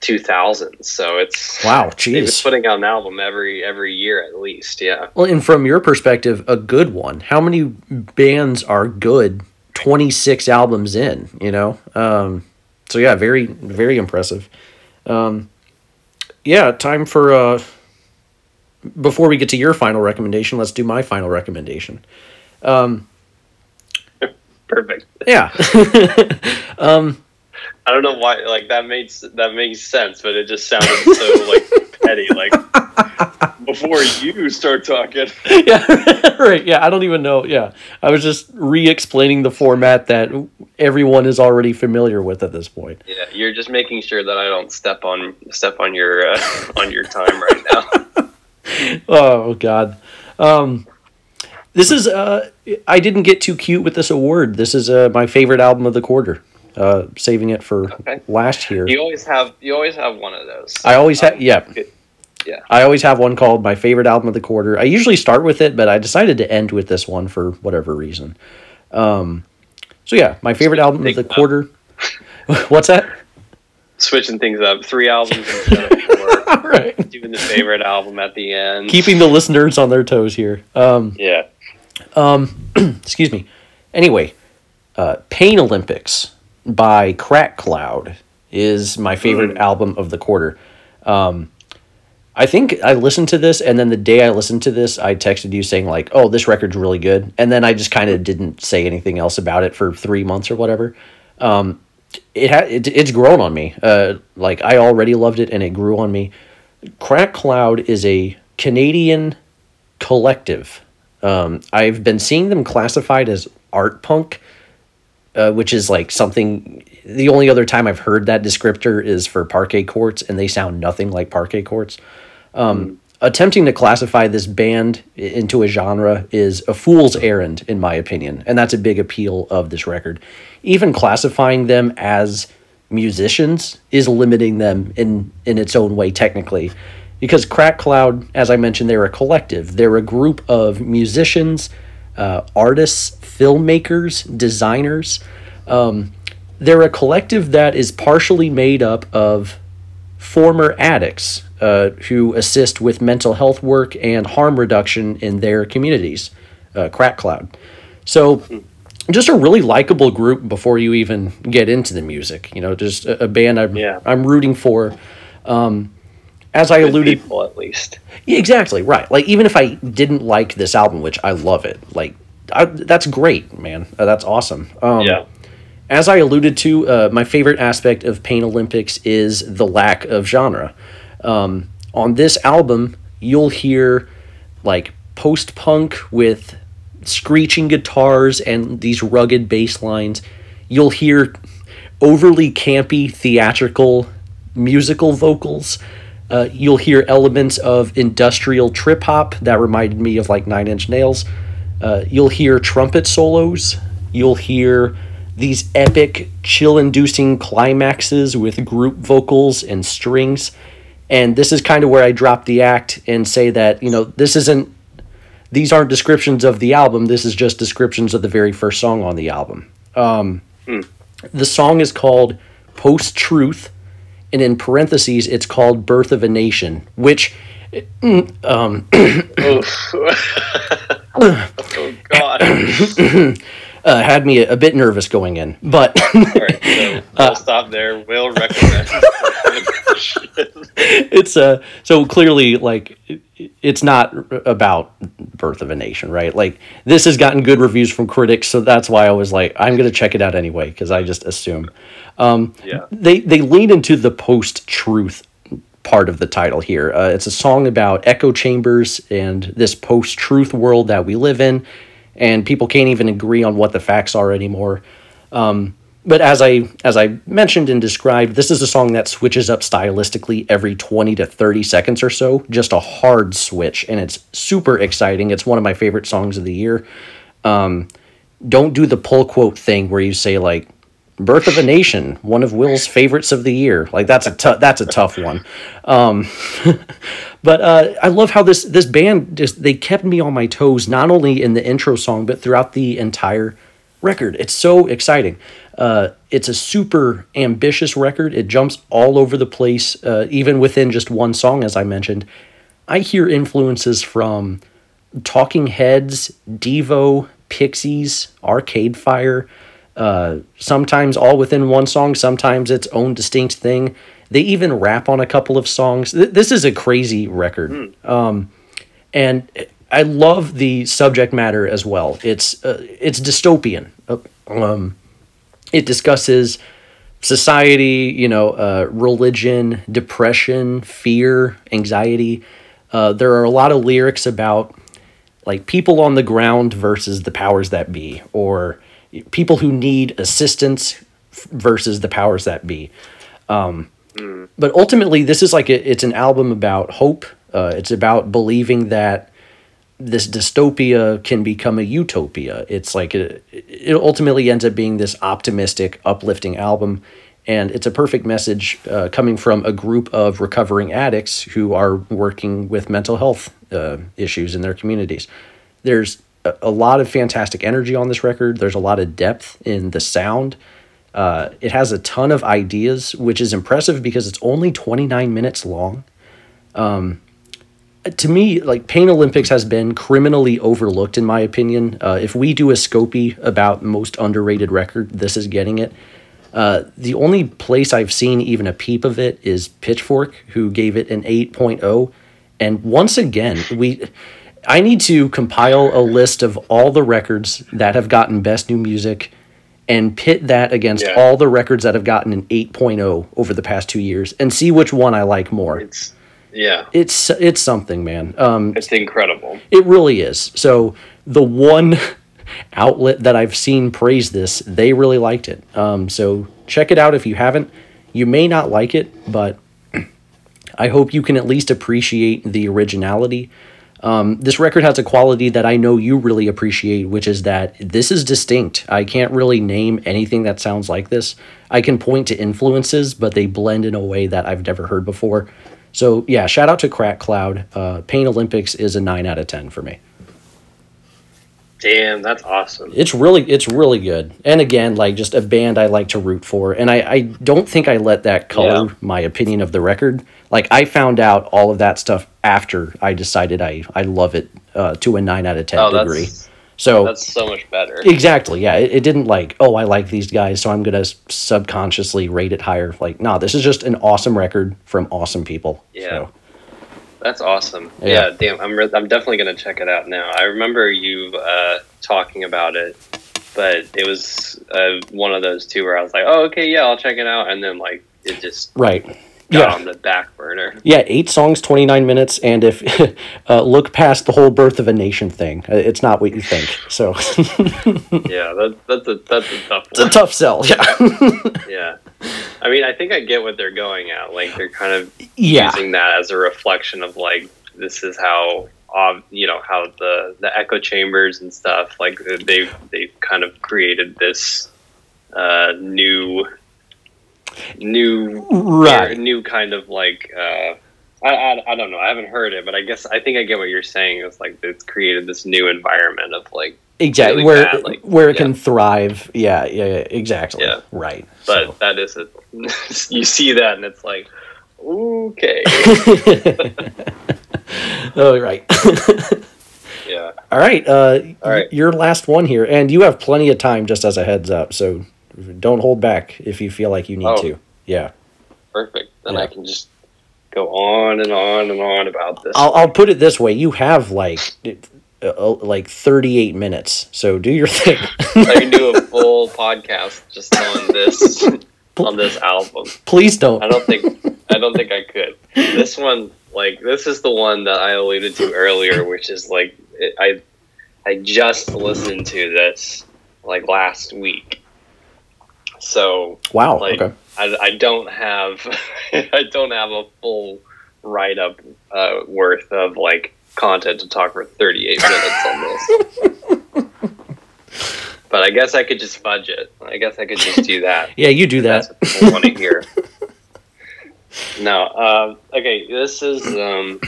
2000s. So it's
wow, <laughs> jeez.
putting out an album every every year at least. Yeah.
Well, and from your perspective, a good one. How many bands are good? Twenty six albums in, you know. Um, so yeah, very very impressive. Um, yeah, time for. Uh, before we get to your final recommendation, let's do my final recommendation.
Um, <laughs> Perfect.
Yeah, <laughs>
I don't know why. Like that makes that makes sense, but it just sounded so like <laughs> petty. Like before you start talking. <laughs>
yeah, <laughs> right. Yeah, I don't even know. Yeah, I was just re-explaining the format that everyone is already familiar with at this point.
Yeah, you're just making sure that I don't step on step on your uh, on your time right now.
Oh God. Um, this is uh, I didn't get too cute with this award. This is uh, my favorite album of the quarter. Uh, saving it for
Okay.
last year.
You always have you always have one of those.
I always have
Um,
yeah.
Yeah.
I always have one called my favorite album of the quarter. I usually start with it, but I decided to end with this one for whatever reason. Um, so yeah, my favorite album of the quarter. <laughs> What's that?
Switching things up, three albums instead of four.
Right.
Doing the favorite album at the end.
Keeping the listeners on their toes here. Um,
yeah. <clears throat>
excuse me. Anyway, uh, Pain Olympics by Crack Cloud is my favorite album of the quarter. Um, I think I listened to this, and then the day I listened to this, I texted you saying like, "Oh, this record's really good," and then I just kind of didn't say anything else about it for three months or whatever. Um, it it, it's grown on me. Uh, like I already loved it, and it grew on me. Crack Cloud is a Canadian collective. Um, I've been seeing them classified as art punk, uh, which is like something. The only other time I've heard that descriptor is for parquet courts, and they sound nothing like parquet courts. Um, attempting to classify this band into a genre is a fool's errand, in my opinion, and that's a big appeal of this record. Even classifying them as musicians is limiting them in in its own way technically because crack cloud as i mentioned they're a collective they're a group of musicians uh, artists filmmakers designers um, they're a collective that is partially made up of former addicts uh, who assist with mental health work and harm reduction in their communities uh, crack cloud so just a really likable group before you even get into the music. You know, just a, a band I'm
Yeah.
I'm rooting for. Um, as I
Good
alluded,
people at least.
yeah, exactly right. Like even if I didn't like this album, which I love it, like I, that's great, man. Uh, that's awesome. Um,
yeah.
as I alluded to, uh, my favorite aspect of Pain Olympics is the lack of genre. Um, on this album, you'll hear like post punk with screeching guitars and these rugged bass lines. You'll hear overly campy theatrical musical vocals. Uh, you'll hear elements of industrial trip hop that reminded me of like Nine Inch Nails. Uh, you'll hear trumpet solos. You'll hear these epic, chill inducing climaxes with group vocals and strings. And this is kind of where I drop the act and say that, you know, this isn't, these aren't descriptions of the album. This is just descriptions of the very first song on the album. Um, The song is called Post Truth, and in parentheses, it's called Birth of a Nation, which <clears throat> <clears throat>
Oof. <laughs> oh God. <coughs>
uh, had me a, a bit nervous going in. But
All right, so <laughs> we'll stop there. We'll recommend. <laughs>
it's uh so clearly like it's not about birth of a nation right like this has gotten good reviews from critics so that's why i was like i'm gonna check it out anyway because i just assume
yeah.
they they lean into the post truth part of the title here uh, it's a song about echo chambers and this post truth world that we live in and people can't even agree on what the facts are anymore um, but as I as I mentioned and described, this is a song that switches up stylistically every 20 to 30 seconds or so, just a hard switch and it's super exciting. It's one of my favorite songs of the year. Um, don't do the pull quote thing where you say like Birth of a Nation, one of Will's favorites of the year. Like that's a that's a tough one. Um, <laughs> but uh, I love how this this band just they kept me on my toes not only in the intro song but throughout the entire record. It's so exciting. Uh, it's a super ambitious record. It jumps all over the place, uh, even within just one song, as I mentioned. I hear influences from Talking Heads, Devo, Pixies, Arcade Fire, uh, sometimes all within one song, sometimes its own distinct thing. They even rap on a couple of songs. Th- this is a crazy record. Um, and I love the subject matter as well. It's uh, it's dystopian. Uh, Um, it discusses society, you know, uh, religion, depression, fear, anxiety. Uh, there are a lot of lyrics about like people on the ground versus the powers that be, or people who need assistance versus the powers that be. Um, but ultimately, this is like a, it's an album about hope. Uh, it's about believing that this dystopia can become a utopia. It's like a, it ultimately ends up being this optimistic, uplifting album, and it's a perfect message uh, coming from a group of recovering addicts who are working with mental health uh, issues in their communities. There's a, lot of fantastic energy on this record. There's a lot of depth in the sound. Uh, it has a ton of ideas, which is impressive because it's only 29 minutes long to me, like Pain Olympics has been criminally overlooked in my opinion. Uh, if we do a Scopy about most underrated record, this is getting it. Uh, the only place I've seen even a peep of it is Pitchfork, who gave it an 8.0. And once again, we I need to compile a list of all the records that have gotten best new music and pit that against
Yeah.
all the records that have gotten an 8.0 over the past 2 years and see which one I like more.
It's yeah,
It's it's something, man. Um
it's incredible.
it really is. So the one <laughs> outlet that I've seen praise this, they really liked it. Um, so check it out if you haven't. You may not like it, but <clears throat> I hope you can at least appreciate the originality. Um, this record has a quality that I know you really appreciate, which is that this is distinct. I can't really name anything that sounds like this. I can point to influences, but they blend in a way that I've never heard before. So yeah, shout out to Crack Cloud. Uh, Pain Olympics is a nine out of ten for me.
Damn, that's awesome.
It's really it's really good. And again, like just a band I like to root for. And I, I don't think I let that color
Yeah.
my opinion of the record. Like I found out all of that stuff after I decided I, I love it uh, to a nine out of ten
Oh,
degree. So
that's so much better.
exactly, yeah. It, it didn't like, oh, I like these guys, so I'm gonna subconsciously rate it higher. Like, nah, this is just an awesome record from awesome people.
Yeah.
So,
That's awesome.
Yeah.
Yeah, damn. I'm re- I'm definitely gonna check it out now. I remember you uh, talking about it, but it was uh, one of those two where I was like, oh, okay, yeah, I'll check it out, and then like it just
right.
got
Yeah.
on the back burner.
Yeah, eight songs, 29 minutes, and if <laughs> uh, look past the whole birth of a nation thing, uh, it's not what you think. So <laughs>
yeah, that, that's a that's a tough
it's a tough sell. Yeah. <laughs>
yeah, I mean, I think I get what they're going at. Like they're kind of
yeah.
using that as a reflection of like this is how you know how the the echo chambers and stuff like they've they've kind of created this uh, new new
Right.
new kind of like uh, I, I, I don't know I haven't heard it but I guess I think I get what you're saying it's like it's created this new environment of like
Exactly.
really
where
bad, like,
where it
yeah.
can thrive. Yeah, yeah, yeah exactly.
Yeah.
Right.
but
So.
that is a <laughs> you see that and it's like okay <laughs>
oh, right. <laughs>
yeah
All right. Uh,
All right.
Your last one here, and you have plenty of time, just as a heads up. So don't hold back if you feel like you need
Oh.
to. Yeah.
perfect then
Yeah.
I can just go on and on and on about this
I'll, I'll put it this way: you have like uh, like 38 minutes, so do your thing. <laughs>
I can do a full podcast just on this on this album.
Please don't.
I don't think I don't think I could. This one, like this is the one that I alluded to earlier, which is like it, I I just listened to this like last week. So
Wow.
like
okay.
I, I don't have <laughs> I don't have a full write up uh, worth of like content to talk for 38 minutes on this. <laughs> but I guess I could just fudge it. I guess I could just do that. <laughs>
Yeah, you do
That's
that.
what people want to <laughs> hear. no, um, okay. This is um,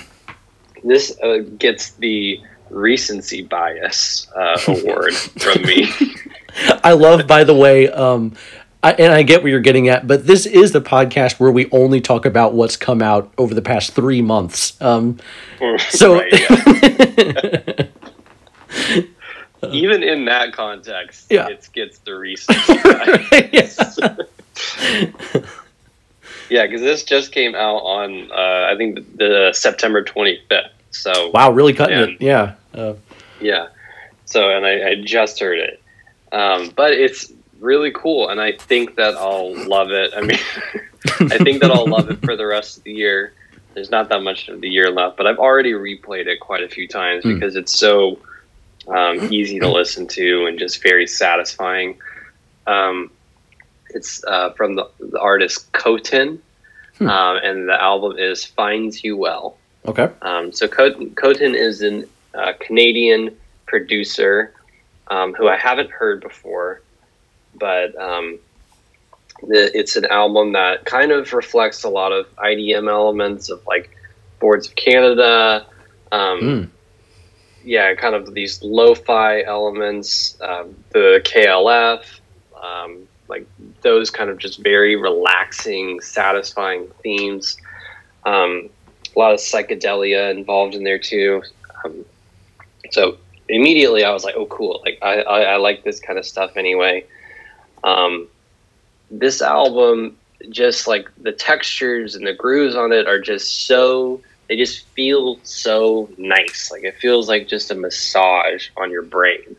this uh, gets the recency bias uh, award from me.
I love, by the way, um, I, and I get what you're getting at, but this is the podcast where we only talk about what's come out over the past three months. Um, <laughs> So-
Right, <laughs> even in that context,
Yeah.
it gets the bias. <laughs> yeah, because this just came out on uh, I think the, the September 25th. So
wow, really cutting
And-
it. Yeah. Uh,
Yeah. So, and I, I just heard it. Um, but it's really cool, and I think that I'll love it. I mean, <laughs> I think that I'll love it for the rest of the year. There's not that much of the year left, but I've already replayed it quite a few times
Hmm.
because it's so um, easy to listen to and just very satisfying. Um, it's uh, from the, the artist Khotin,
Hmm.
um, and the album is Finds You Well.
okay.
Um, so Khotin is a uh, Canadian producer um, who I haven't heard before, but um, the, it's an album that kind of reflects a lot of IDM elements of like Boards of Canada. Um,
Mm.
Yeah, kind of these lo-fi elements, um, the KLF, um, like those kind of just very relaxing, satisfying themes. Um, a lot of psychedelia involved in there too. Um, so immediately I was like, oh, cool. Like I, I, I like this kind of stuff anyway. Um, this album, just like the textures and the grooves on it are just so, they just feel so nice. Like it feels like just a massage on your brain.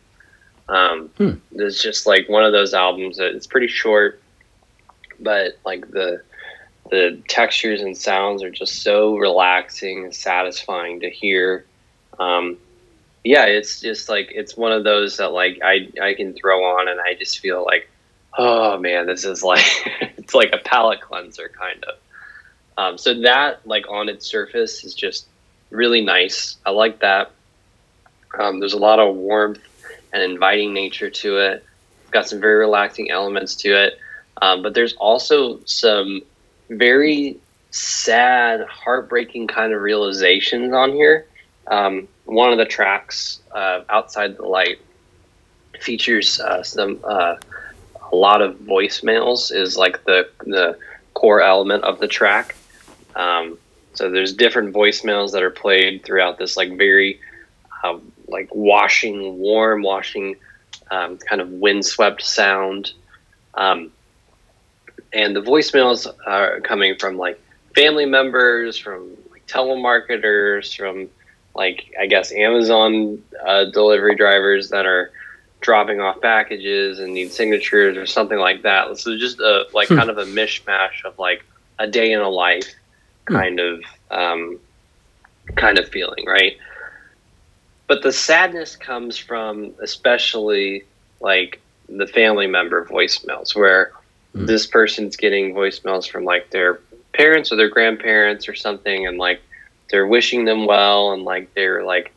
Um, hmm. It's just like one of those albums that it's pretty short, but like the, the textures and sounds are just so relaxing and satisfying to hear. Um, yeah, it's just like it's one of those that like I I can throw on and I just feel like, oh man, this is like <laughs> it's like a palate cleanser kind of. Um, so that like on its surface is just really nice. I like that. Um, there's a lot of warmth and inviting nature to it. got some very relaxing elements to it, um, but there's also some very sad, heartbreaking kind of realizations on here. Um, one of the tracks, uh, "Outside the Light," features uh, some uh, a lot of voicemails. Is like the the core element of the track. Um, so there's different voicemails that are played throughout this like very uh, like washing, warm, washing, um, kind of windswept sound. Um, and the voicemails are coming from like family members, from like telemarketers, from like I guess Amazon uh, delivery drivers that are dropping off packages and need signatures or something like that. So just a like hmm. kind of a mishmash of like a day in a life hmm. kind hmm. of um, kind of feeling, right? But the sadness comes from especially like the family member voicemails where mm. this person's getting voicemails from like their parents or their grandparents or something and like they're wishing them well and like they're like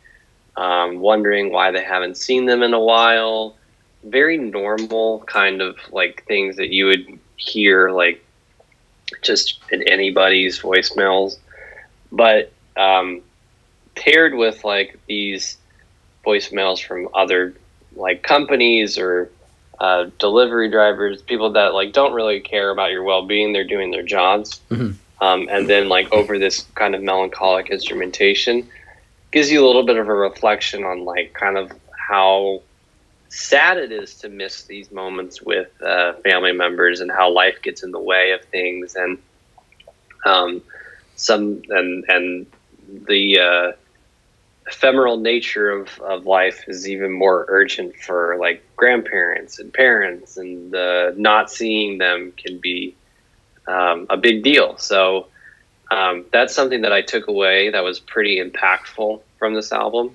um, wondering why they haven't seen them in a while very normal kind of like things that you would hear like just in anybody's voicemails but um, paired with like these voicemails from other like companies or uh, delivery drivers, people that like don't really care about your well being. They're doing their jobs, mm-hmm. um, and then like over this kind of melancholic instrumentation gives you a little bit of a reflection on like kind of how sad it is to miss these moments with uh, family members and how life gets in the way of things and um, some and and the uh, ephemeral nature of, of life is even more urgent for like grandparents and parents and uh, not seeing them can be um, a big deal. So um, that's something that i took away that was pretty impactful from this album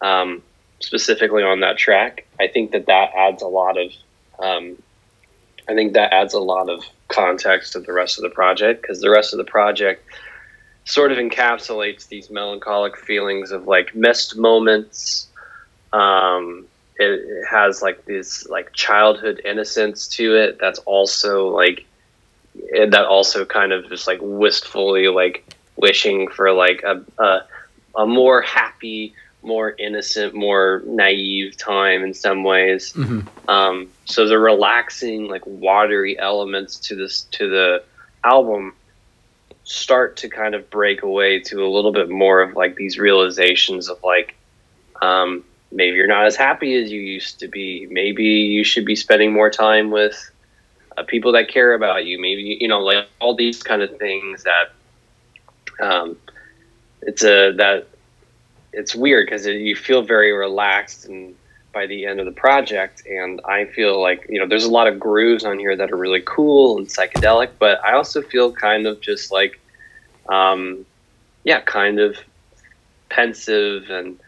um, specifically on that track i think that that adds a lot of um, i think that adds a lot of context to the rest of the project because the rest of the project sort of encapsulates these melancholic feelings of like missed moments. Um, it, it, has like this like childhood innocence to it. That's also like that also kind of just like wistfully like wishing for like a a, a more happy, more innocent, more naive time in some ways. Mm-hmm. Um, so the relaxing, like watery elements to this to the album start to kind of break away to a little bit more of like these realizations of like um, maybe you're not as happy as you used to be maybe you should be spending more time with uh, people that care about you. Maybe you know like all these kind of things that um, it's a that it's weird because it, you feel very relaxed and by the end of the project. And i feel like you know there's a lot of grooves on here that are really cool and psychedelic but i also feel kind of just like um, yeah kind of pensive and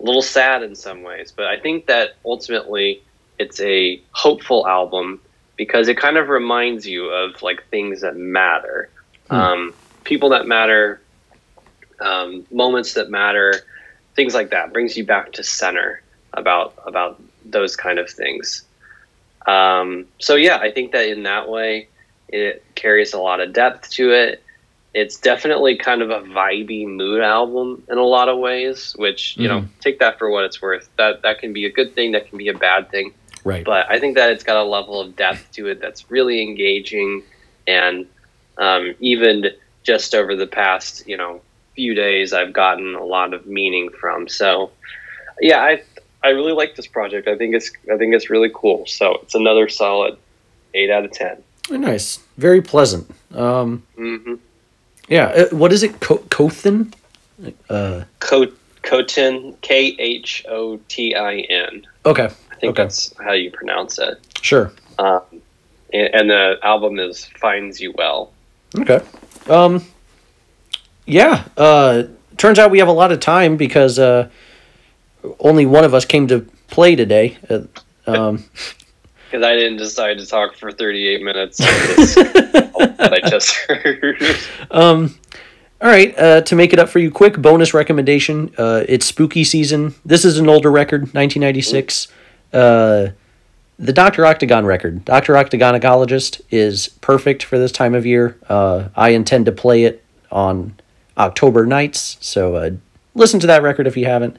a little sad in some ways. But i think that ultimately it's a hopeful album because it kind of reminds you of like things that matter hmm. um, people that matter um, moments that matter things like that brings you back to center about about those kind of things. Um, so yeah, I think that in that way, it carries a lot of depth to it. It's definitely kind of a vibey mood album in a lot of ways, which you mm-hmm. know, take that for what it's worth. That that can be a good thing, that can be a bad thing.
Right.
But I think that it's got a level of depth to it that's really engaging, and um, even just over the past, you know, few days I've gotten a lot of meaning from. So, yeah, I I really like this project. I think it's I think it's really cool. So it's another solid eight out of ten.
Oh, nice, very pleasant. Um,
Mm-hmm.
yeah, uh, what is it? Co- Cothin? Uh,
Co- Khotin, K H O T I N.
okay,
I think
Okay.
that's how you pronounce it.
sure.
Um, and, and the album is Finds You Well.
Okay. Um yeah, uh turns out we have a lot of time because uh only one of us came to play today. Uh, um <laughs>
Because I didn't decide to talk for 38 minutes that <laughs> I just heard.
um all right, uh, to make it up for you, quick bonus recommendation. Uh, it's spooky season. This is an older record, 1996. Uh, the Dr. Octagon record, Dr. Octagonecologyst, is perfect for this time of year. Uh, I intend to play it on October nights, so uh, listen to that record if you haven't.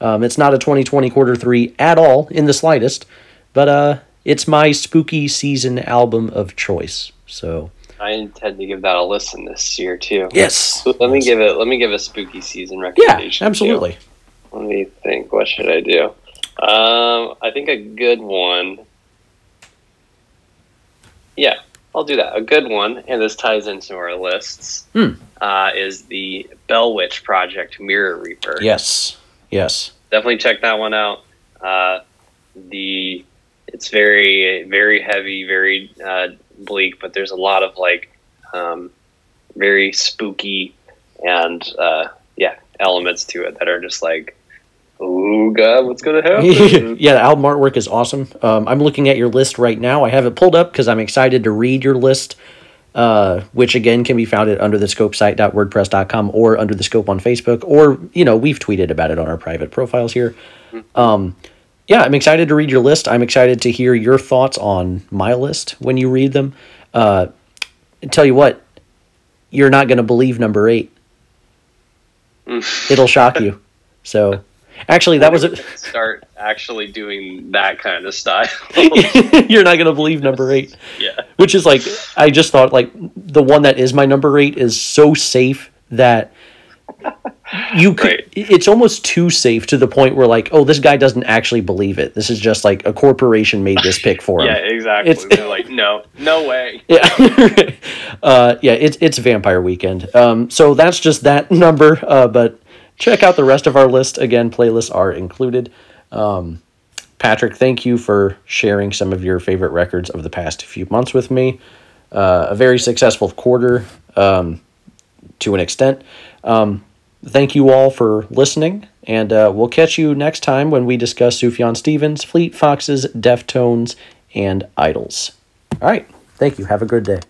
Um, it's not a 2020 quarter three at all, in the slightest, but uh, it's my spooky season album of choice. So,
I intend to give that a listen this year too.
yes.
Let me give it. Let me give a spooky season
Yeah,
recommendation. too.
absolutely.
Let me think. What should I do? Um, I think a good one. Yeah, I'll do that. A good one, and this ties into our lists.
Hmm.
Uh, is the Bell Witch Project Mirror Reaper?
Yes. Yes.
definitely check that one out. Uh, the it's very very heavy, very uh, bleak, but there's a lot of like um, very spooky and uh, yeah elements to it that are just like, oh god, what's gonna happen? <laughs>
yeah, the album artwork is awesome. Um, I'm looking at your list right now. I have it pulled up because I'm excited to read your list, uh, which again can be found at under the scope site.wordpress.com or under the scope on Facebook, or you know we've tweeted about it on our private profiles here. Um, yeah, I'm excited to read your list. I'm excited to hear your thoughts on my list when you read them. Uh, tell you what, you're not going to believe number eight. <laughs> It'll shock you. So, actually, that was it.
Start actually doing that kind of style. <laughs> <laughs>
You're not gonna believe number eight,
yeah.
which is like I just thought like the one that is my number eight is so safe that you could.
Right.
It's almost too safe to the point where like, oh, this guy doesn't actually believe it. This is just like a corporation made this pick for <laughs> him.
Yeah, exactly.
It's-
They're like, no, no way.
Yeah, uh, yeah, it's it's Vampire Weekend. Um, so that's just that number. Uh, but check out the rest of our list. Again, playlists are included. Um, Patrick, thank you for sharing some of your favorite records of the past few months with me. Uh, a very successful quarter, um, to an extent. Um, thank you all for listening, and uh, we'll catch you next time when we discuss Sufjan Stevens, Fleet Foxes, Deftones, and IDLES. All right. Thank you. Have a good day.